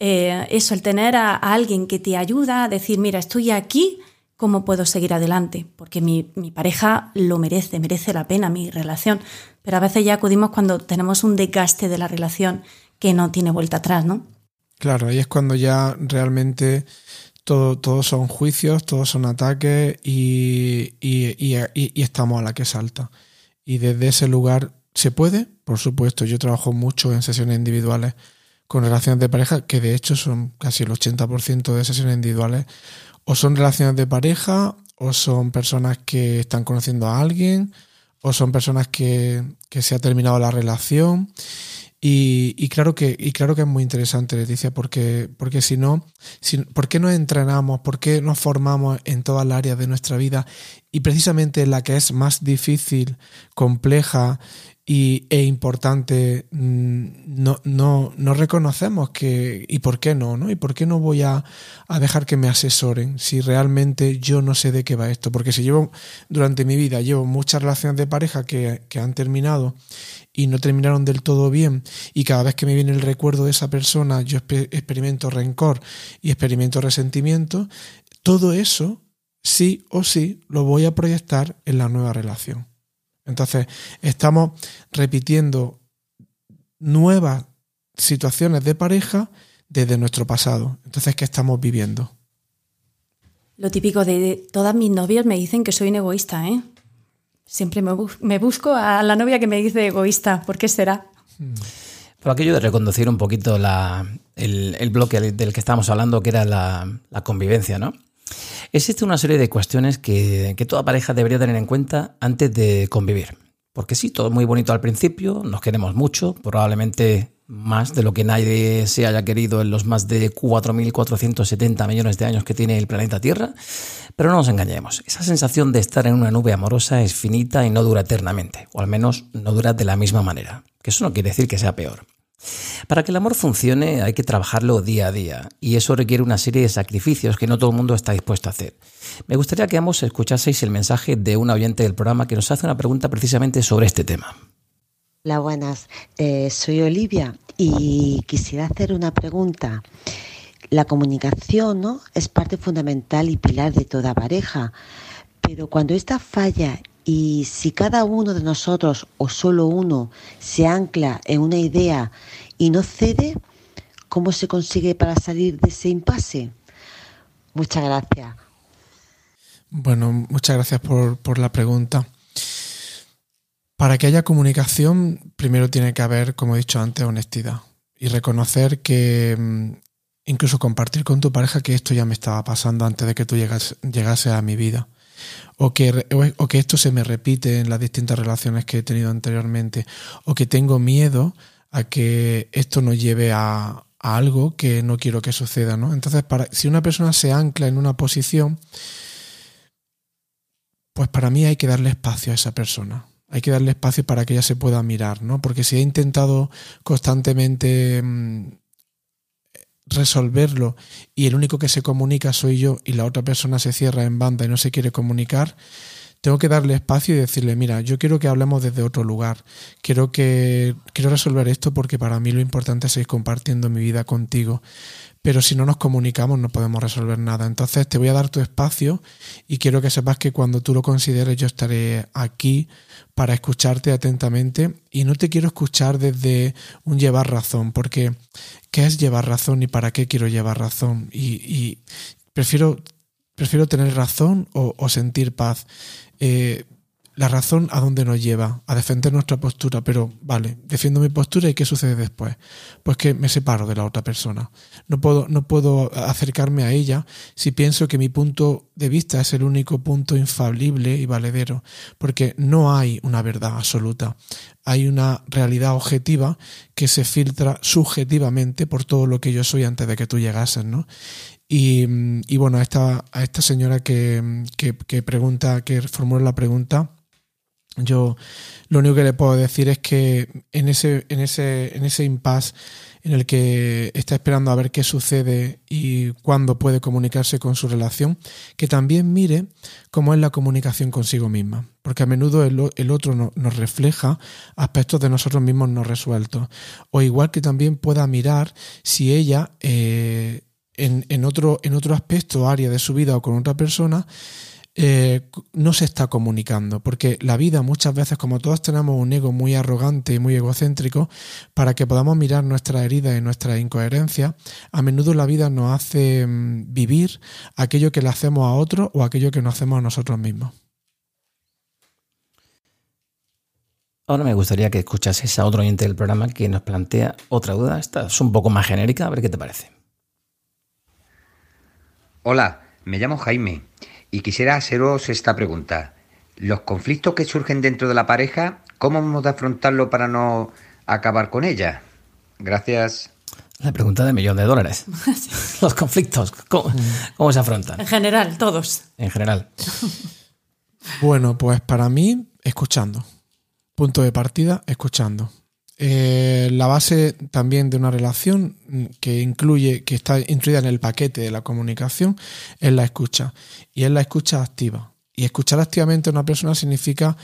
Eh, eso, el tener a alguien que te ayuda a decir, mira, estoy aquí cómo puedo seguir adelante, porque mi, pareja lo merece, merece la pena mi relación, pero a veces ya acudimos cuando tenemos un desgaste de la relación que no tiene vuelta atrás, ¿no? Claro, ahí es cuando ya realmente todo, son juicios, todos son ataques y, y, estamos a la que salta. Y desde ese lugar se puede, por supuesto, yo trabajo mucho en sesiones individuales con relaciones de pareja, que de hecho son casi el 80% de sesiones individuales o son relaciones de pareja, o son personas que están conociendo a alguien, o son personas que, se ha terminado la relación. Y, claro que, y claro que es muy interesante, Leticia, porque, porque si no, si, ¿por qué nos entrenamos? ¿Por qué nos formamos en todas las áreas de nuestra vida? Y precisamente en la que es más difícil, compleja y, e importante, mm, no, no, no reconocemos que, y por qué no, ¿no? Y por qué no voy a, a, dejar que me asesoren si realmente yo no sé de qué va esto. Porque si llevo, durante mi vida, llevo muchas relaciones de pareja que, que han terminado y no terminaron del todo bien, y cada vez que me viene el recuerdo de esa persona, yo experimento rencor y experimento resentimiento, todo eso, sí o sí, lo voy a proyectar en la nueva relación. Entonces, estamos repitiendo nuevas situaciones de pareja desde nuestro pasado. Entonces, ¿qué estamos viviendo? Lo típico de todas mis novias me dicen que soy un egoísta, ¿eh? Siempre me, busco a la novia que me dice egoísta. ¿Por qué será? Por aquello de reconducir un poquito el, bloque del que estábamos hablando, que era la, la convivencia, ¿no? Existe una serie de cuestiones que, toda pareja debería tener en cuenta antes de convivir. Porque sí, todo muy bonito al principio, nos queremos mucho, probablemente más de lo que nadie se haya querido en los más de 4.470 millones de años que tiene el planeta Tierra, pero no nos engañemos, esa sensación de estar en una nube amorosa es finita y no dura eternamente, o al menos no dura de la misma manera, que eso no quiere decir que sea peor. Para que el amor funcione hay que trabajarlo día a día y eso requiere una serie de sacrificios que no todo el mundo está dispuesto a hacer. Me gustaría que ambos escuchaseis el mensaje de un oyente del programa que nos hace una pregunta precisamente sobre este tema. Hola, buenas. Eh, soy Olivia y quisiera hacer una pregunta. La comunicación ¿no? es parte fundamental y pilar de toda pareja, pero cuando esta falla y si cada uno de nosotros o solo uno se ancla en una idea y no cede, ¿cómo se consigue para salir de ese impasse? Muchas gracias. Bueno, muchas gracias por, la pregunta. Para que haya comunicación, primero tiene que haber, como he dicho antes, honestidad y reconocer que mm, incluso compartir con tu pareja que esto ya me estaba pasando antes de que tú llegas, llegase a mi vida o que, o que esto se me repite en las distintas relaciones que he tenido anteriormente, o que tengo miedo a que esto nos lleve a, algo que no quiero que suceda, ¿no? Entonces, para, si una persona se ancla en una posición, pues para mí hay que darle espacio a esa persona. Hay que darle espacio para que ella se pueda mirar, ¿no? Porque si ha intentado constantemente mm, resolverlo y el único que se comunica soy yo y la otra persona se cierra en banda y no se quiere comunicar, tengo que darle espacio y decirle, mira, yo quiero que hablemos desde otro lugar, quiero que quiero resolver esto porque para mí lo importante es seguir compartiendo mi vida contigo pero si no nos comunicamos no podemos resolver nada. Entonces te voy a dar tu espacio y quiero que sepas que cuando tú lo consideres yo estaré aquí para escucharte atentamente y no te quiero escuchar desde un llevar razón, porque ¿qué es llevar razón y para qué quiero llevar razón? Y, prefiero, prefiero tener razón o, sentir paz. Eh, la razón a dónde nos lleva, a defender nuestra postura, pero vale, defiendo mi postura y ¿qué sucede después? Pues que me separo de la otra persona. No puedo, no puedo acercarme a ella si pienso que mi punto de vista es el único punto infalible y valedero, porque no hay una verdad absoluta. Hay una realidad objetiva que se filtra subjetivamente por todo lo que yo soy antes de que tú llegases, ¿no? Y, bueno, a esta, a esta señora que, que, pregunta, que formula la pregunta, yo lo único que le puedo decir es que en ese, en ese, en ese impasse en el que está esperando a ver qué sucede y cuándo puede comunicarse con su relación, que también mire cómo es la comunicación consigo misma, porque a menudo el, otro nos refleja aspectos de nosotros mismos no resueltos, o igual que también pueda mirar si ella eh, en, en, otro, en otro aspecto, área de su vida o con otra persona, eh, no se está comunicando, porque la vida muchas veces, como todos tenemos un ego muy arrogante y muy egocéntrico, para que podamos mirar nuestras heridas y nuestras incoherencias, a menudo la vida nos hace mm, vivir aquello que le hacemos a otros o aquello que nos hacemos a nosotros mismos. Ahora me gustaría que escuchases a otro oyente del programa que nos plantea otra duda. Esta es un poco más genérica, a ver qué te parece. Hola, me llamo Jaime y quisiera haceros esta pregunta. Los conflictos que surgen dentro de la pareja, ¿cómo hemos de afrontarlo para no acabar con ella? Gracias. La pregunta de millón de dólares. [laughs] Los conflictos, ¿cómo, ¿cómo, se afrontan? En general, todos. En general. Bueno, pues para mí, escuchando. Punto de partida, escuchando. Eh, la base también de una relación que incluye, que está incluida en el paquete de la comunicación, es la escucha. Y es la escucha activa. Y escuchar activamente a una persona significa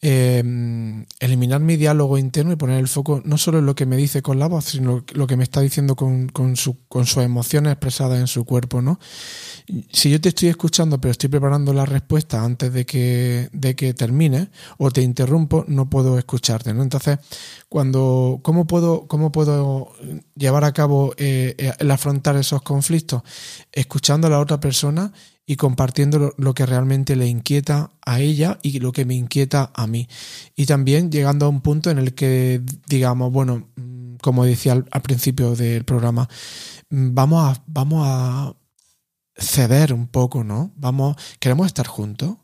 em, eliminar mi diálogo interno y poner el foco no solo en lo que me dice con la voz, sino lo que me está diciendo con, su, con sus emociones expresadas en su cuerpo, ¿no? si yo te estoy escuchando pero estoy preparando la respuesta antes de que, de que termine o te interrumpo, no puedo escucharte. ¿no? Entonces, cuando, ¿cómo, puedo, ¿cómo puedo llevar a cabo eh, el afrontar esos conflictos? Escuchando a la otra persona y compartiendo lo, que realmente le inquieta a ella y lo que me inquieta a mí. Y también llegando a un punto en el que digamos, bueno, mm, como decía al, principio del programa, mm, vamos a, vamos a ceder un poco, ¿no? Vamos, queremos estar juntos.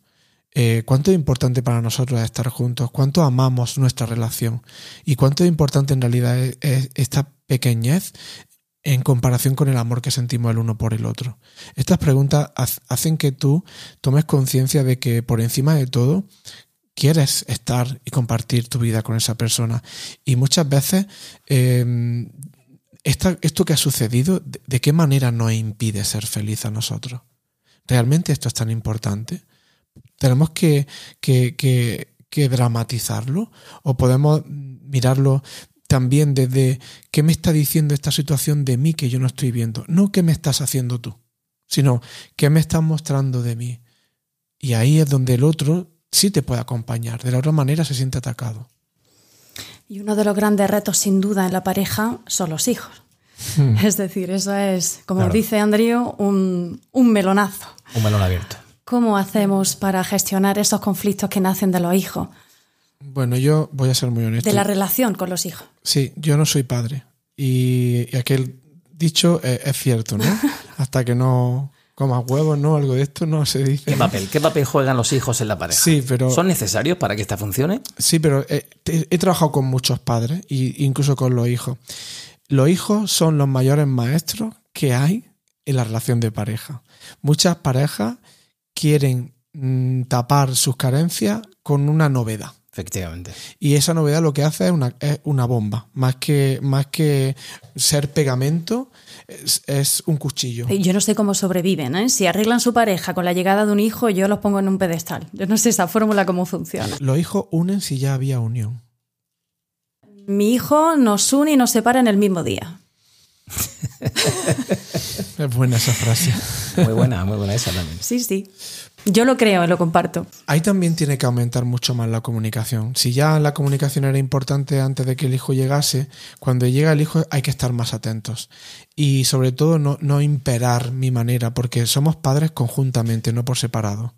Eh, ¿Cuánto es importante para nosotros estar juntos? ¿Cuánto amamos nuestra relación? ¿Y cuánto es importante en realidad es, esta pequeñez en comparación con el amor que sentimos el uno por el otro? Estas preguntas hacen que tú tomes conciencia de que por encima de todo quieres estar y compartir tu vida con esa persona. Y muchas veces eh, esto que ha sucedido, ¿de qué manera nos impide ser feliz a nosotros? ¿Realmente esto es tan importante? ¿Tenemos que, que, dramatizarlo? ¿O podemos mirarlo también desde qué me está diciendo esta situación de mí que yo no estoy viendo? No qué me estás haciendo tú, sino qué me estás mostrando de mí. Y ahí es donde el otro sí te puede acompañar, de la otra manera se siente atacado. Y uno de los grandes retos, sin duda, en la pareja son los hijos. Hmm. [laughs] Es decir, eso es, como dice Andrío, un, melonazo. Un melón abierto. ¿Cómo hacemos para gestionar esos conflictos que nacen de los hijos? Bueno, yo voy a ser muy honesto. De la relación con los hijos. Sí, yo no soy padre. Y, aquel dicho es, es cierto, ¿no? [laughs] Hasta que no comas huevos, ¿no? Algo de esto no se dice. ¿Qué papel? ¿Qué papel juegan los hijos en la pareja? Sí, pero... ¿Son necesarios para que esta funcione? Sí, pero he, he trabajado con muchos padres e incluso con los hijos. Los hijos son los mayores maestros que hay en la relación de pareja. Muchas parejas quieren mm, tapar sus carencias con una novedad. Efectivamente. Y esa novedad lo que hace es una, es una bomba. Más que, más que ser pegamento, es, es un cuchillo. Yo no sé cómo sobreviven, ¿eh? Si arreglan su pareja con la llegada de un hijo, yo los pongo en un pedestal. Yo no sé esa fórmula cómo funciona. Los hijos unen si ya había unión. Mi hijo nos une y nos separa en el mismo día. [laughs] Es buena esa frase. Muy buena, muy buena esa también. Sí, sí. Yo lo creo, lo comparto. Ahí también tiene que aumentar mucho más la comunicación. Si ya la comunicación era importante antes de que el hijo llegase, cuando llega el hijo hay que estar más atentos. Y sobre todo no, no imperar mi manera, porque somos padres conjuntamente, no por separado.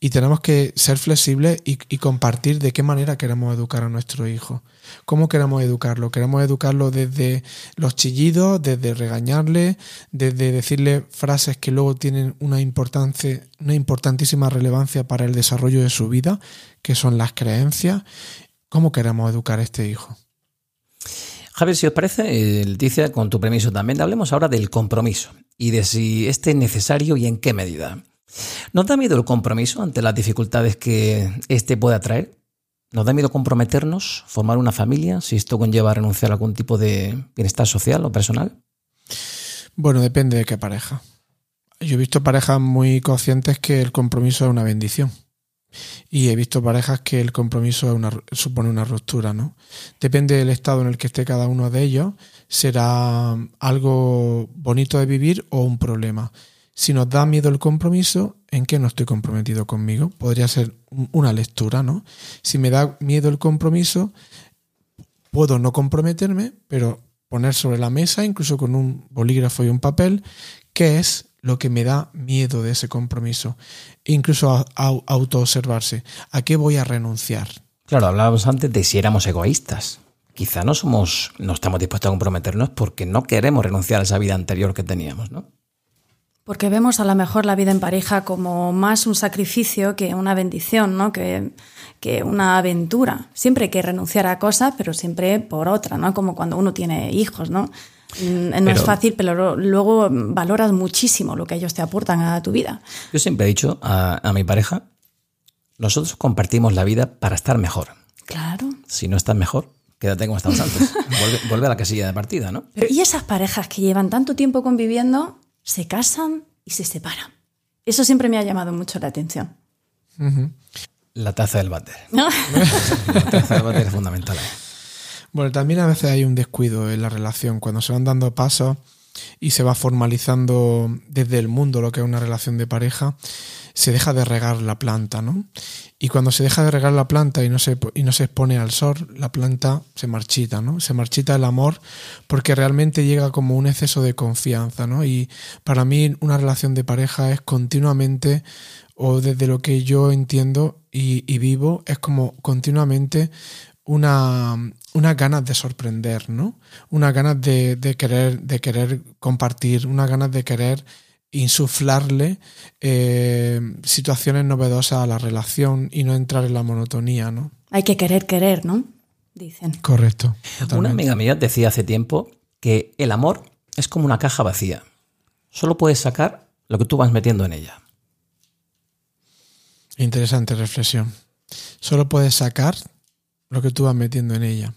Y tenemos que ser flexibles y, compartir de qué manera queremos educar a nuestro hijo. ¿Cómo queremos educarlo? ¿Queremos educarlo desde los chillidos, desde regañarle, desde decirle frases que luego tienen una, importancia, una importantísima relevancia para el desarrollo de su vida, que son las creencias? ¿Cómo queremos educar a este hijo? Javier, si os parece, Leticia, con tu permiso también, hablemos ahora del compromiso y de si este es necesario y en qué medida. ¿Nos da miedo el compromiso ante las dificultades que este pueda traer? ¿Nos da miedo comprometernos, formar una familia, si esto conlleva renunciar a algún tipo de bienestar social o personal? Bueno, depende de qué pareja. Yo he visto parejas muy conscientes que el compromiso es una bendición. Y he visto parejas que el compromiso es una, supone una ruptura, ¿no? Depende del estado en el que esté cada uno de ellos, será algo bonito de vivir o un problema. Si nos da miedo el compromiso, ¿en qué no estoy comprometido conmigo? Podría ser una lectura, ¿no? Si me da miedo el compromiso, puedo no comprometerme, pero poner sobre la mesa, incluso con un bolígrafo y un papel, qué es lo que me da miedo de ese compromiso. E incluso autoobservarse. ¿A qué voy a renunciar? Claro, hablábamos antes de si éramos egoístas. Quizá no somos, no estamos dispuestos a comprometernos porque no queremos renunciar a esa vida anterior que teníamos, ¿no? Porque vemos a lo mejor la vida en pareja como más un sacrificio que una bendición, ¿no? Que, que una aventura. Siempre hay que renunciar a cosas, pero siempre por otra, ¿no? Como cuando uno tiene hijos, ¿no? Mm, No es fácil, pero luego valoras muchísimo lo que ellos te aportan a tu vida. Yo siempre he dicho a, a mi pareja, nosotros compartimos la vida para estar mejor. Claro. Si no estás mejor, quédate como estabas antes. [laughs] Vuelve, vuelve a la casilla de partida, ¿no? Pero ¿y esas parejas que llevan tanto tiempo conviviendo, se casan y se separan? Eso siempre me ha llamado mucho la atención. La taza del váter. [laughs] ¿no? La taza del váter es fundamental. ¿eh? Bueno, también a veces hay un descuido en la relación, cuando se van dando pasos y se va formalizando desde el mundo lo que es una relación de pareja, se deja de regar la planta, ¿no? Y cuando se deja de regar la planta y no se, y no se expone al sol, la planta se marchita, ¿no? Se marchita el amor porque realmente llega como un exceso de confianza, ¿no? Y para mí una relación de pareja es continuamente, o desde lo que yo entiendo y, y vivo, es como continuamente una, unas ganas de sorprender, ¿no? Unas ganas de, de querer, de querer compartir, unas ganas de querer insuflarle eh, situaciones novedosas a la relación y no entrar en la monotonía, ¿no? Hay que querer querer, ¿no? Dicen. Correcto. Una amiga mía decía hace tiempo que el amor es como una caja vacía. Solo puedes sacar lo que tú vas metiendo en ella. Interesante reflexión. Solo puedes sacar lo que tú vas metiendo en ella.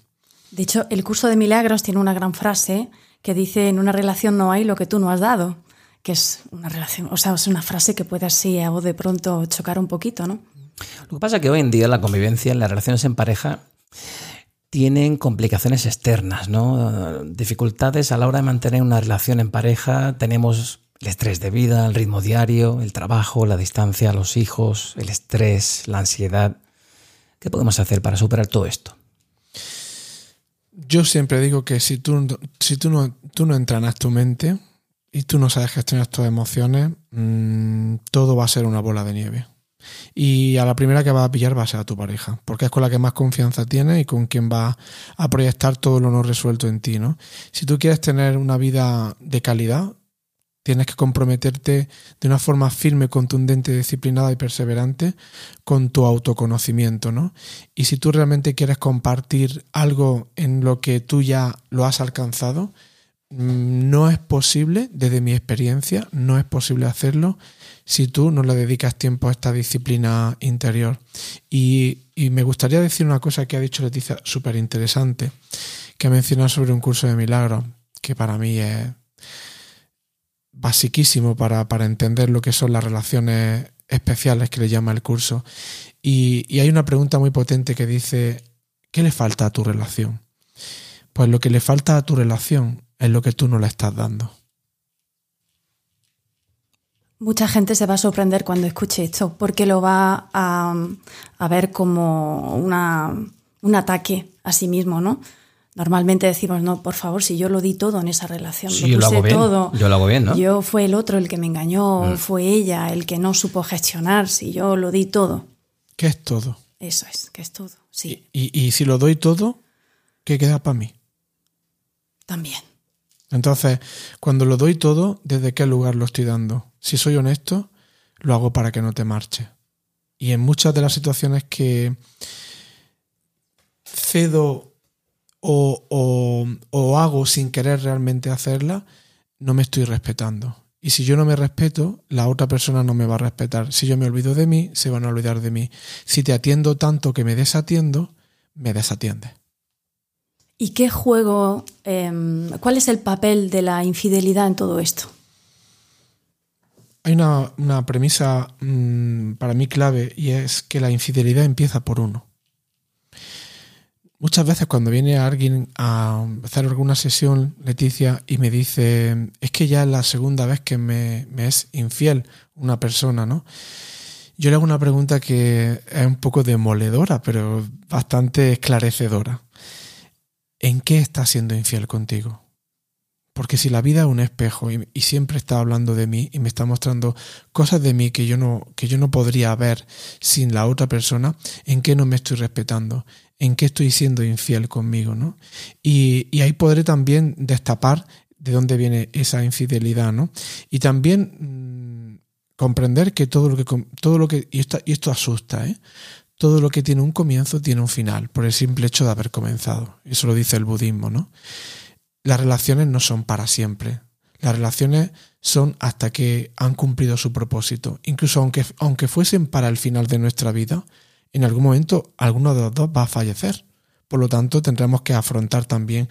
De hecho, el curso de milagros tiene una gran frase que dice, en una relación no hay lo que tú no has dado, que es una relación, o sea, es una frase que puede así a voz de pronto chocar un poquito, ¿no? Lo que pasa es que hoy en día la convivencia, las relaciones en pareja, tienen complicaciones externas, ¿no? Dificultades a la hora de mantener una relación en pareja. Tenemos el estrés de vida, el ritmo diario, el trabajo, la distancia, los hijos, el estrés, la ansiedad. ¿Qué podemos hacer para superar todo esto? Yo siempre digo que si tú, si tú, no, tú no tu mente y tú no sabes gestionar tus emociones, mmm, todo va a ser una bola de nieve. Y a la primera que vas a pillar va a ser a tu pareja, porque es con la que más confianza tienes y con quien vas a proyectar todo lo no resuelto en ti, ¿no? Si tú quieres tener una vida de calidad, tienes que comprometerte de una forma firme, contundente, disciplinada y perseverante con tu autoconocimiento, ¿no? Y si tú realmente quieres compartir algo en lo que tú ya lo has alcanzado, mm, no es posible, desde mi experiencia, no es posible hacerlo si tú no le dedicas tiempo a esta disciplina interior. Y, me gustaría decir una cosa que ha dicho Leticia súper interesante, que ha mencionado sobre un curso de milagros, que para mí es basiquísimo para, para entender lo que son las relaciones especiales que le llama el curso. Y, y, hay una pregunta muy potente que dice, ¿qué le falta a tu relación? Pues lo que le falta a tu relación es lo que tú no le estás dando. Mucha gente se va a sorprender cuando escuche esto, porque lo va a, a ver como una, un ataque a sí mismo, ¿no? Normalmente decimos, no, por favor, si yo lo di todo en esa relación, sí, lo, puse todo. Yo lo hago bien, ¿no? Yo fue el otro el que me engañó, mm. fue ella el que no supo gestionar, si yo lo di todo. ¿Qué es todo? Eso es, que es todo, sí. Y, y, y si lo doy todo, ¿qué queda para mí? También. Entonces, cuando lo doy todo, ¿desde qué lugar lo estoy dando? Si soy honesto, lo hago para que no te marche. Y en muchas de las situaciones que cedo o, o, hago sin querer realmente hacerla, no me estoy respetando. Y si yo no me respeto, la otra persona no me va a respetar. Si yo me olvido de mí, se van a olvidar de mí. Si te atiendo tanto que me desatiendo, me desatiendes. ¿Y qué juego, em, cuál es el papel de la infidelidad en todo esto? Hay una, premisa mm, para mí clave y es que la infidelidad empieza por uno. Muchas veces cuando viene alguien a hacer alguna sesión, Leticia, y me dice, es que ya es la segunda vez que me, me es infiel una persona, ¿no? Yo le hago una pregunta que es un poco demoledora, pero bastante esclarecedora. ¿en qué está siendo infiel contigo? Porque si la vida es un espejo y, siempre está hablando de mí y me está mostrando cosas de mí que yo no, que yo no podría ver sin la otra persona, ¿en qué no me estoy respetando? ¿En qué estoy siendo infiel conmigo? ¿no? Y, ahí podré también destapar de dónde viene esa infidelidad, ¿no? Y también mm, comprender que todo lo que todo lo que esto, y esto asusta, ¿eh? todo lo que tiene un comienzo tiene un final, por el simple hecho de haber comenzado. Eso lo dice el budismo, ¿no? Las relaciones no son para siempre. Las relaciones son hasta que han cumplido su propósito. Incluso aunque, aunque fuesen para el final de nuestra vida, en algún momento alguno de los dos va a fallecer. Por lo tanto, tendremos que afrontar también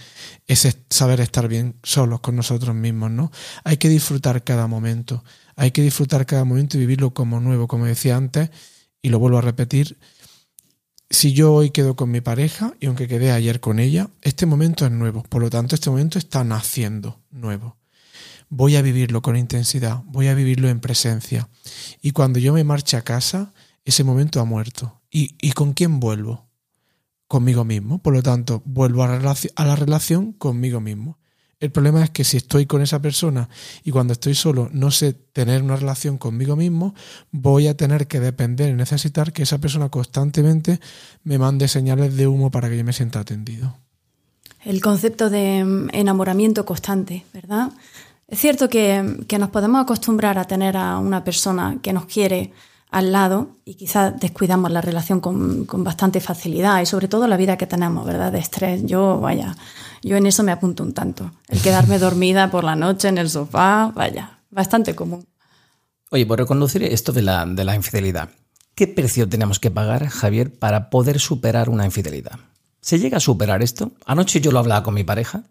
ese saber estar bien solos con nosotros mismos, ¿no? Hay que disfrutar cada momento. Hay que disfrutar cada momento y vivirlo como nuevo, como decía antes, y lo vuelvo a repetir, si yo hoy quedo con mi pareja y aunque quedé ayer con ella, este momento es nuevo. Por lo tanto, este momento está naciendo nuevo. Voy a vivirlo con intensidad, voy a vivirlo en presencia. Y cuando yo me marche a casa, ese momento ha muerto. ¿Y, y con quién vuelvo? Conmigo mismo. Por lo tanto, vuelvo a, a la relación conmigo mismo. El problema es que si estoy con esa persona y cuando estoy solo no sé tener una relación conmigo mismo, voy a tener que depender y necesitar que esa persona constantemente me mande señales de humo para que yo me sienta atendido. El concepto de mm, enamoramiento constante, ¿verdad? Es cierto que, que nos podemos acostumbrar a tener a una persona que nos quiere al lado y quizás descuidamos la relación con, con, bastante facilidad y sobre todo la vida que tenemos, ¿verdad? De estrés. Yo, vaya, yo en eso me apunto un tanto. El quedarme [laughs] dormida por la noche en el sofá, vaya, bastante común. Oye, por reconducir esto de la, de la infidelidad, ¿qué precio tenemos que pagar, Javier, para poder superar una infidelidad? ¿Se llega a superar esto? Anoche yo lo hablaba con mi pareja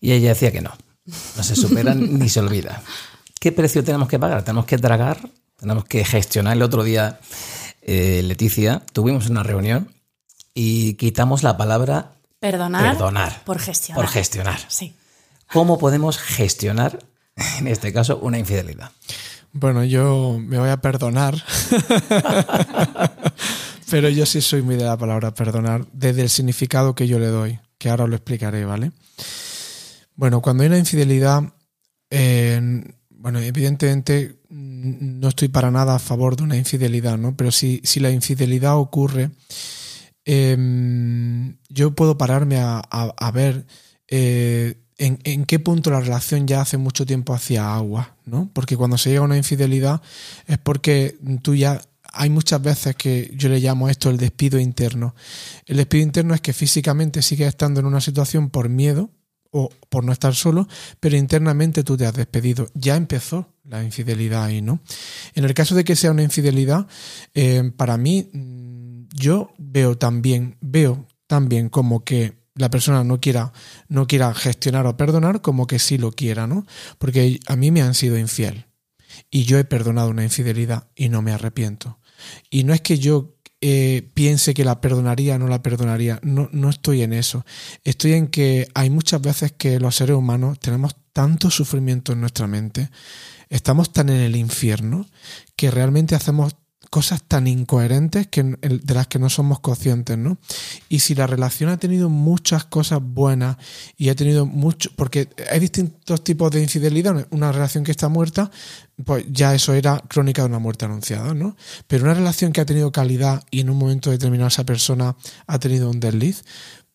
y ella decía que no. No se supera [laughs] ni se olvida. ¿Qué precio tenemos que pagar? Tenemos que tragar, tenemos que gestionar. El otro día, eh, Leticia, tuvimos una reunión y quitamos la palabra Perdonar, por gestionar. Por gestionar. Sí. ¿Cómo podemos gestionar, en este caso, una infidelidad? Bueno, yo me voy a perdonar, [laughs] pero yo sí soy muy de la palabra perdonar desde el significado que yo le doy, que ahora lo explicaré, ¿vale? Bueno, cuando hay una infidelidad, bueno, evidentemente no estoy para nada a favor de una infidelidad, ¿no? Pero si, si la infidelidad ocurre, Em, yo puedo pararme a, ver eh, en, qué punto la relación ya hace mucho tiempo hacia agua, ¿no? Porque cuando se llega a una infidelidad es porque tú ya hay muchas veces que yo le llamo esto el despido interno. El despido interno es que físicamente sigues estando en una situación por miedo o por no estar solo, pero internamente tú te has despedido. Ya empezó la infidelidad ahí, ¿no? En el caso de que sea una infidelidad, eh, para mí, mm, yo veo también, veo también como que la persona no quiera, no quiera gestionar o perdonar, como que sí lo quiera, ¿no? Porque a mí me han sido infiel y yo he perdonado una infidelidad y no me arrepiento. Y no es que yo eh, piense que la perdonaría o no la perdonaría. No, no estoy en eso. Estoy en que hay muchas veces que los seres humanos tenemos tanto sufrimiento en nuestra mente, estamos tan en el infierno, que realmente hacemos cosas tan incoherentes que, de las que no somos conscientes, ¿no? Y si la relación ha tenido muchas cosas buenas y ha tenido mucho, porque hay distintos tipos de infidelidad, una relación que está muerta, pues ya eso era crónica de una muerte anunciada, ¿no? Pero una relación que ha tenido calidad y en un momento determinado esa persona ha tenido un desliz,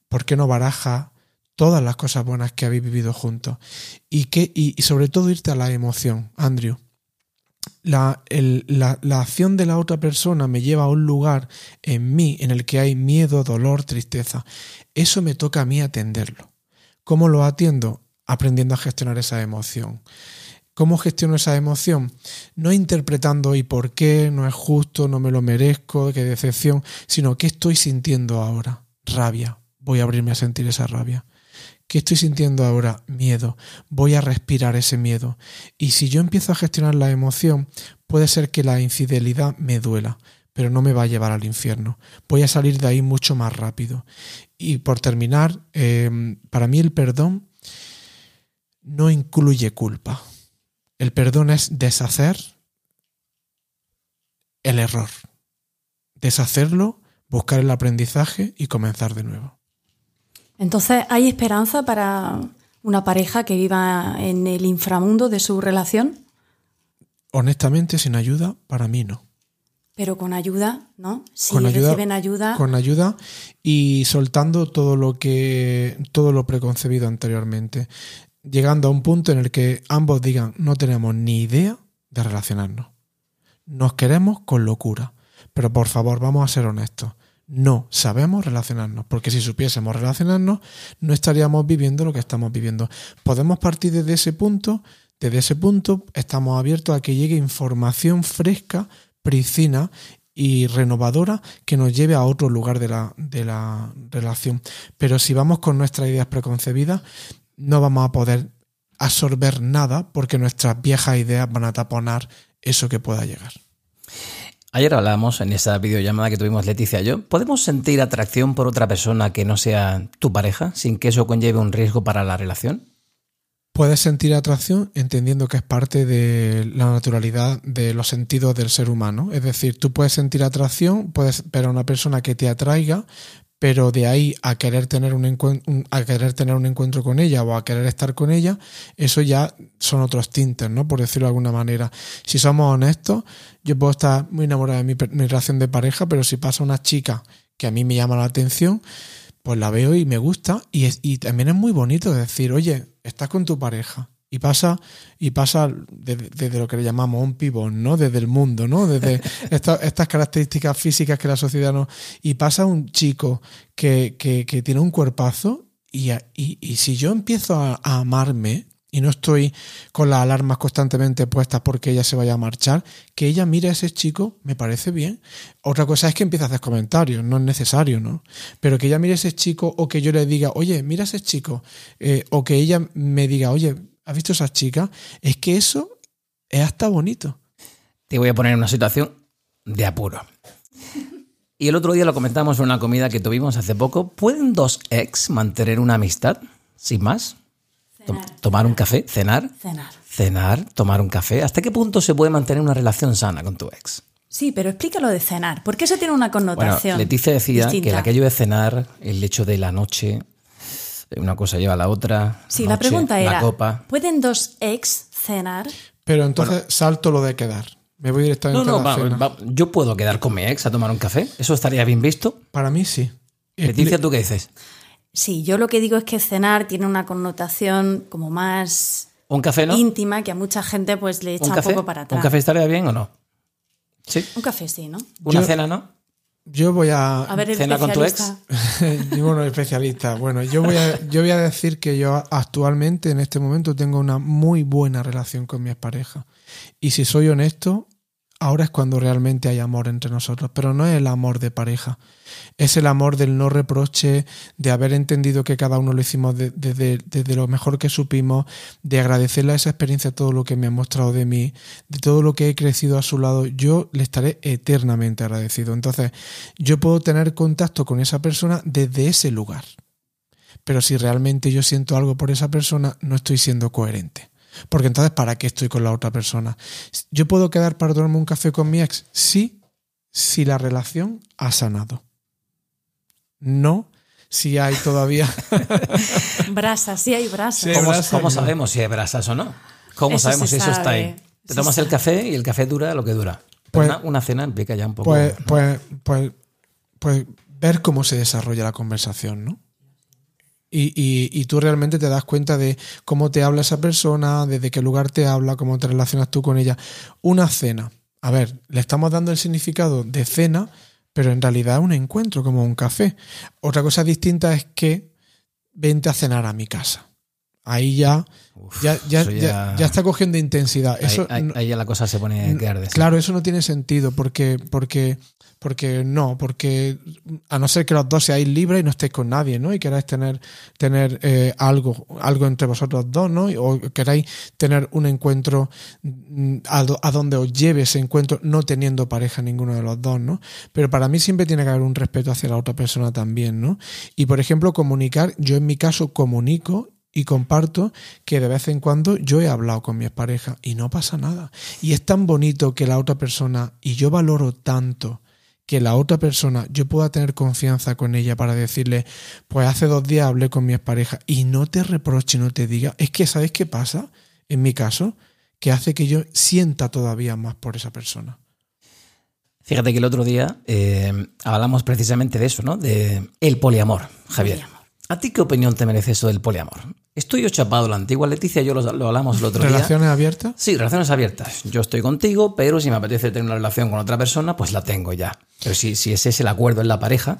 ¿por qué no baraja todas las cosas buenas que habéis vivido juntos? Y, que, y sobre todo irte a la emoción, Andrew la, la, acción de la otra persona me lleva a un lugar en mí en el que hay miedo, dolor, tristeza. Eso me toca a mí atenderlo. ¿Cómo lo atiendo? Aprendiendo a gestionar esa emoción. ¿Cómo gestiono esa emoción? No interpretando y por qué, no es justo, no me lo merezco, qué decepción, sino qué estoy sintiendo ahora. Rabia. Voy a abrirme a sentir esa rabia. ¿Qué estoy sintiendo ahora? Miedo. Voy a respirar ese miedo. Y si yo empiezo a gestionar la emoción, puede ser que la infidelidad me duela, pero no me va a llevar al infierno. Voy a salir de ahí mucho más rápido. Y por terminar, em, para mí el perdón no incluye culpa. El perdón es deshacer el error. Deshacerlo, buscar el aprendizaje y comenzar de nuevo. Entonces, ¿hay esperanza para una pareja que viva en el inframundo de su relación? Honestamente, sin ayuda, para mí no. Pero con ayuda, ¿no? Si con ayuda, reciben ayuda. Con ayuda y soltando todo lo que. todo lo preconcebido anteriormente. Llegando a un punto en el que ambos digan, no tenemos ni idea de relacionarnos. Nos queremos con locura. Pero por favor, vamos a ser honestos no sabemos relacionarnos, porque si supiésemos relacionarnos, no estaríamos viviendo lo que estamos viviendo. Podemos partir desde ese punto, desde ese punto estamos abiertos a que llegue información fresca, priscina y renovadora que nos lleve a otro lugar de la, de la relación. Pero si vamos con nuestras ideas preconcebidas, no vamos a poder absorber nada porque nuestras viejas ideas van a taponar eso que pueda llegar. Ayer hablábamos en esa videollamada que tuvimos Leticia y yo. ¿Podemos sentir atracción por otra persona que no sea tu pareja sin que eso conlleve un riesgo para la relación? Puedes sentir atracción entendiendo que es parte de la naturalidad de los sentidos del ser humano. Es decir, tú puedes sentir atracción, puedes ver a una persona que te atraiga, pero de ahí a querer tener un, a querer tener un encuentro con ella o a querer estar con ella, eso ya son otros tintes, ¿no? Por decirlo de alguna manera. Si somos honestos, yo puedo estar muy enamorada de mi, relación de pareja, pero si pasa una chica que a mí me llama la atención, pues la veo y me gusta y, y también es muy bonito decir, oye, estás con tu pareja y pasa, y pasa desde, lo que le llamamos un pibón, ¿no? Desde el mundo, ¿no? Desde [laughs] estas características físicas que la sociedad no. Y pasa un chico que, que, que tiene un cuerpazo, y, y, y, si yo empiezo a, amarme y no estoy con las alarmas constantemente puestas porque ella se vaya a marchar, que ella mire a ese chico, me parece bien. Otra cosa es que empiece a hacer comentarios, no es necesario, ¿no? Pero que ella mire a ese chico o que yo le diga, oye, mira a ese chico, eh, o que ella me diga, oye, ¿Has visto esas chicas? Es que eso es hasta bonito. Te voy a poner en una situación de apuro. Y el otro día lo comentamos en una comida que tuvimos hace poco. ¿Pueden dos ex mantener una amistad sin más? tomar un café, cenar. Cenar. Cenar, tomar un café. ¿Hasta qué punto se puede mantener una relación sana con tu ex? Sí, pero explícalo de cenar, porque eso tiene una connotación. Bueno, Leticia decía que aquello de cenar, el hecho de la noche, una cosa lleva a la otra. Sí, la pregunta era, ¿pueden dos ex cenar? Pero entonces salto lo de quedar. Me voy directamente no, no, a la yo puedo quedar con mi ex a tomar un café. ¿Eso estaría bien visto? Para mí sí. Leticia, ¿tú qué dices? Sí, yo lo que digo es que cenar tiene una connotación como más ¿Un café, no? íntima que a mucha gente pues le echa un, poco para atrás. ¿Un café estaría bien o no? Sí. Un café sí, ¿no? ¿Una cena no? Yo voy a. A ver, ¿Cena con tu ex? bueno, [laughs] especialista. Bueno, yo voy, a, yo voy a decir que yo actualmente, en este momento, tengo una muy buena relación con mi expareja. Y si soy honesto, ahora es cuando realmente hay amor entre nosotros. Pero no es el amor de pareja. Es el amor del no reproche, de haber entendido que cada uno lo hicimos de- desde, desde lo mejor que supimos, de agradecerle a esa experiencia todo lo que me ha mostrado de mí, de todo lo que he crecido a su lado. Yo le estaré eternamente agradecido. Entonces, yo puedo tener contacto con esa persona desde ese lugar. Pero si realmente yo siento algo por esa persona, no estoy siendo coherente. Porque entonces, ¿para qué estoy con la otra persona? ¿Yo puedo quedar para tomarme un café con mi ex? Sí, si la relación ha sanado. No si hay todavía... [laughs] Brasas, sí hay brasas. Sí. ¿Cómo, brasas, cómo no. sabemos si hay brasas o no? ¿Cómo Eso sabemos si eso está ahí? Te tomas el café y el café dura lo que dura. Pues- una, una cena implica ya un poco. Pues, pues, pues, pues ver cómo se desarrolla la conversación, ¿no? Y, y- y tú realmente te das cuenta de cómo te habla esa persona, desde qué lugar te habla, cómo te relacionas tú con ella. Una cena. A ver, le estamos dando el significado de cena, pero en realidad es un encuentro, como un café. Otra cosa distinta es que vente a cenar a mi casa. Ahí ya, Uf, ya, ya, ya- ya está cogiendo intensidad. ahí, Eso ahí- no- ahí ya la cosa se pone que arde. Claro, eso no tiene sentido porque, porque, porque no, porque a no ser que los dos seáis libres y no estéis con nadie, ¿no? Y queráis tener, tener eh, algo, algo entre vosotros dos, ¿no? O queráis tener un encuentro mm, a, a donde os lleve ese encuentro, no teniendo pareja ninguno de los dos, ¿no? Pero para mí siempre tiene que haber un respeto hacia la otra persona también, ¿no? Y por ejemplo, comunicar, yo en mi caso comunico y comparto que de vez en cuando yo he hablado con mi expareja y no pasa nada. Y es tan bonito que la otra persona, y yo valoro tanto que la otra persona, yo pueda tener confianza con ella para decirle, pues hace dos días hablé con mi expareja y no te reproche, no te diga, es que ¿sabes qué pasa? En mi caso, que hace que yo sienta todavía más por esa persona. Fíjate que el otro día eh, hablamos precisamente de eso, ¿no? De el poliamor, Javier. ¿A ti qué opinión te merece eso del poliamor? Estoy yo chapado la antigua Leticia, yo lo, lo hablamos el otro día. ¿Relaciones abiertas? Sí, relaciones abiertas. Yo estoy contigo, pero si me apetece tener una relación con otra persona, pues la tengo ya. Pero si, si ese es el acuerdo en la pareja,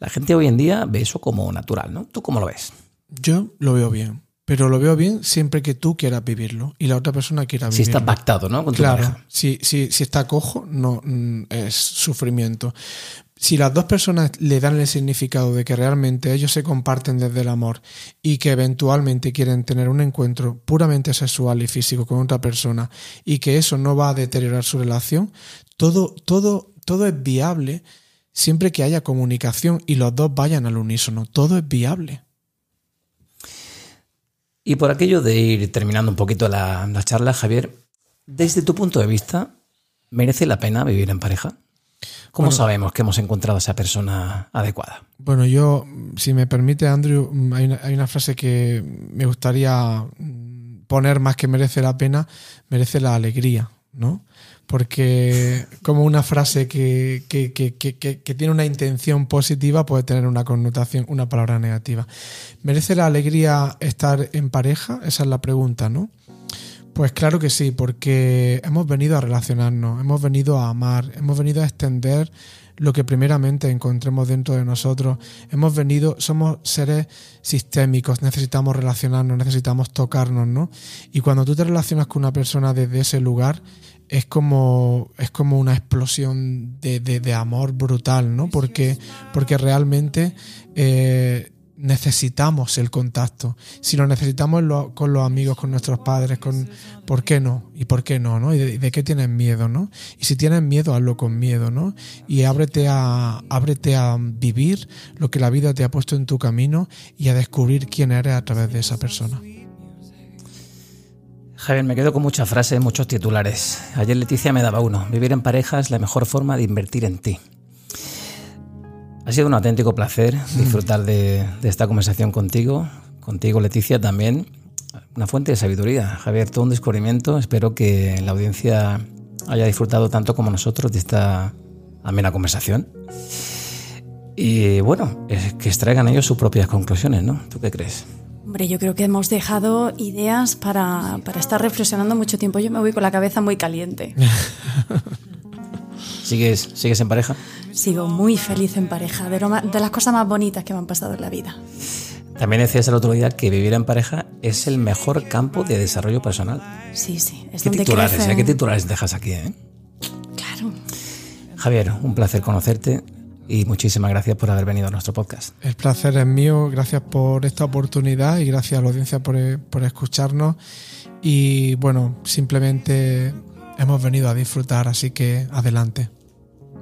la gente hoy en día ve eso como natural, ¿no? ¿Tú cómo lo ves? Yo lo veo bien, pero lo veo bien siempre que tú quieras vivirlo y la otra persona quiera Si vivirlo. está pactado, ¿no? Con tu Claro, pareja. si, si, si está cojo, no mm, es sufrimiento. Si las dos personas le dan el significado de que realmente ellos se comparten desde el amor y que eventualmente quieren tener un encuentro puramente sexual y físico con otra persona y que eso no va a deteriorar su relación, todo, todo, todo es viable siempre que haya comunicación y los dos vayan al unísono. Todo es viable. Y por aquello de ir terminando un poquito la, la charla, Javier, desde tu punto de vista, ¿merece la pena vivir en pareja? ¿Cómo Bueno. sabemos que hemos encontrado a esa persona adecuada? Bueno, yo, si me permite, Andrew, mm, hay una, hay una frase que me gustaría mm, poner más que merece la pena, merece la alegría, ¿no? Porque como una frase que, que, que- que tiene una intención positiva puede tener una connotación, una palabra negativa. ¿Merece la alegría estar en pareja? Esa es la pregunta, ¿no? Pues claro que sí, porque hemos venido a relacionarnos, hemos venido a amar, hemos venido a extender lo que primeramente encontremos dentro de nosotros. Hemos venido, somos seres sistémicos, necesitamos relacionarnos, necesitamos tocarnos, ¿no? Y cuando tú te relacionas con una persona desde ese lugar, es como, es como una explosión de, de- de amor brutal, ¿no? Porque, porque realmente eh, necesitamos el contacto. Si lo necesitamos con los amigos, con nuestros padres, con ¿por qué no? ¿Y por qué no? ¿no? ¿Y de, de qué tienes miedo? ¿no? Y si tienes miedo, hazlo con miedo, ¿no? Y ábrete a, ábrete a vivir lo que la vida te ha puesto en tu camino y a descubrir quién eres a través de esa persona. Javier, me quedo con muchas frases, muchos titulares. Ayer Leticia me daba uno. Vivir en pareja es la mejor forma de invertir en ti. Ha sido un auténtico placer disfrutar de, de esta conversación contigo. Contigo, Leticia, también. Una fuente de sabiduría. Javier, todo un descubrimiento. Espero que la audiencia haya disfrutado tanto como nosotros de esta amena conversación. Y bueno, es que extraigan ellos sus propias conclusiones, ¿no? ¿Tú qué crees? Hombre, yo creo que hemos dejado ideas para, para estar reflexionando mucho tiempo. Yo me voy con la cabeza muy caliente. [laughs] ¿Sigues, ¿Sigues en pareja? Sigo muy feliz en pareja, de, de las cosas más bonitas que me han pasado en la vida. También decías el otro día que vivir en pareja es el mejor campo de desarrollo personal. Sí, sí. Es ¿Qué, titulares, ¿eh? ¿Qué titulares dejas aquí? Eh? Claro. Javier, un placer conocerte y muchísimas gracias por haber venido a nuestro podcast. El placer es mío, gracias por esta oportunidad y gracias a la audiencia por, por escucharnos. Y bueno, simplemente hemos venido a disfrutar, así que adelante.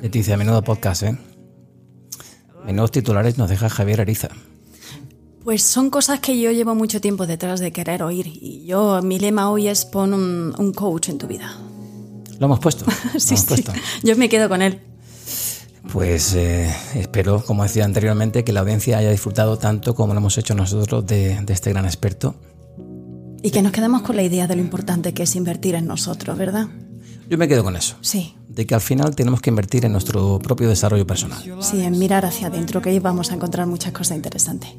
Leticia, menudo podcast, ¿eh? Menudos titulares nos deja Javier Ariza. Pues son cosas que yo llevo mucho tiempo detrás de querer oír. Y yo, mi lema hoy es pon un, un coach en tu vida. Lo hemos puesto. [laughs] sí, hemos sí. Puesto. Yo me quedo con él. Pues eh, espero, como decía anteriormente, que la audiencia haya disfrutado tanto como lo hemos hecho nosotros de, de este gran experto. Y que nos quedemos con la idea de lo importante que es invertir en nosotros, ¿verdad? Yo me quedo con eso. Sí. De que al final tenemos que invertir en nuestro propio desarrollo personal. Sí, en mirar hacia adentro, que ahí vamos a encontrar muchas cosas interesantes.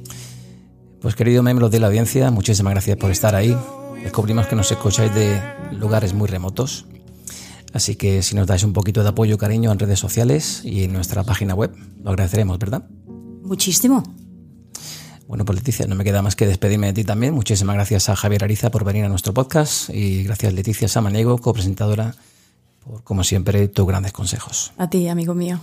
Pues querido miembro de la audiencia, muchísimas gracias por estar ahí. Descubrimos que nos escucháis de lugares muy remotos. Así que si nos dais un poquito de apoyo, cariño en redes sociales y en nuestra página web, lo agradeceremos, ¿verdad? Muchísimo. Bueno, pues Leticia, no me queda más que despedirme de ti también. Muchísimas gracias a Javier Ariza por venir a nuestro podcast y gracias Leticia Samaniego, copresentadora, por como siempre tus grandes consejos. A ti, amigo mío.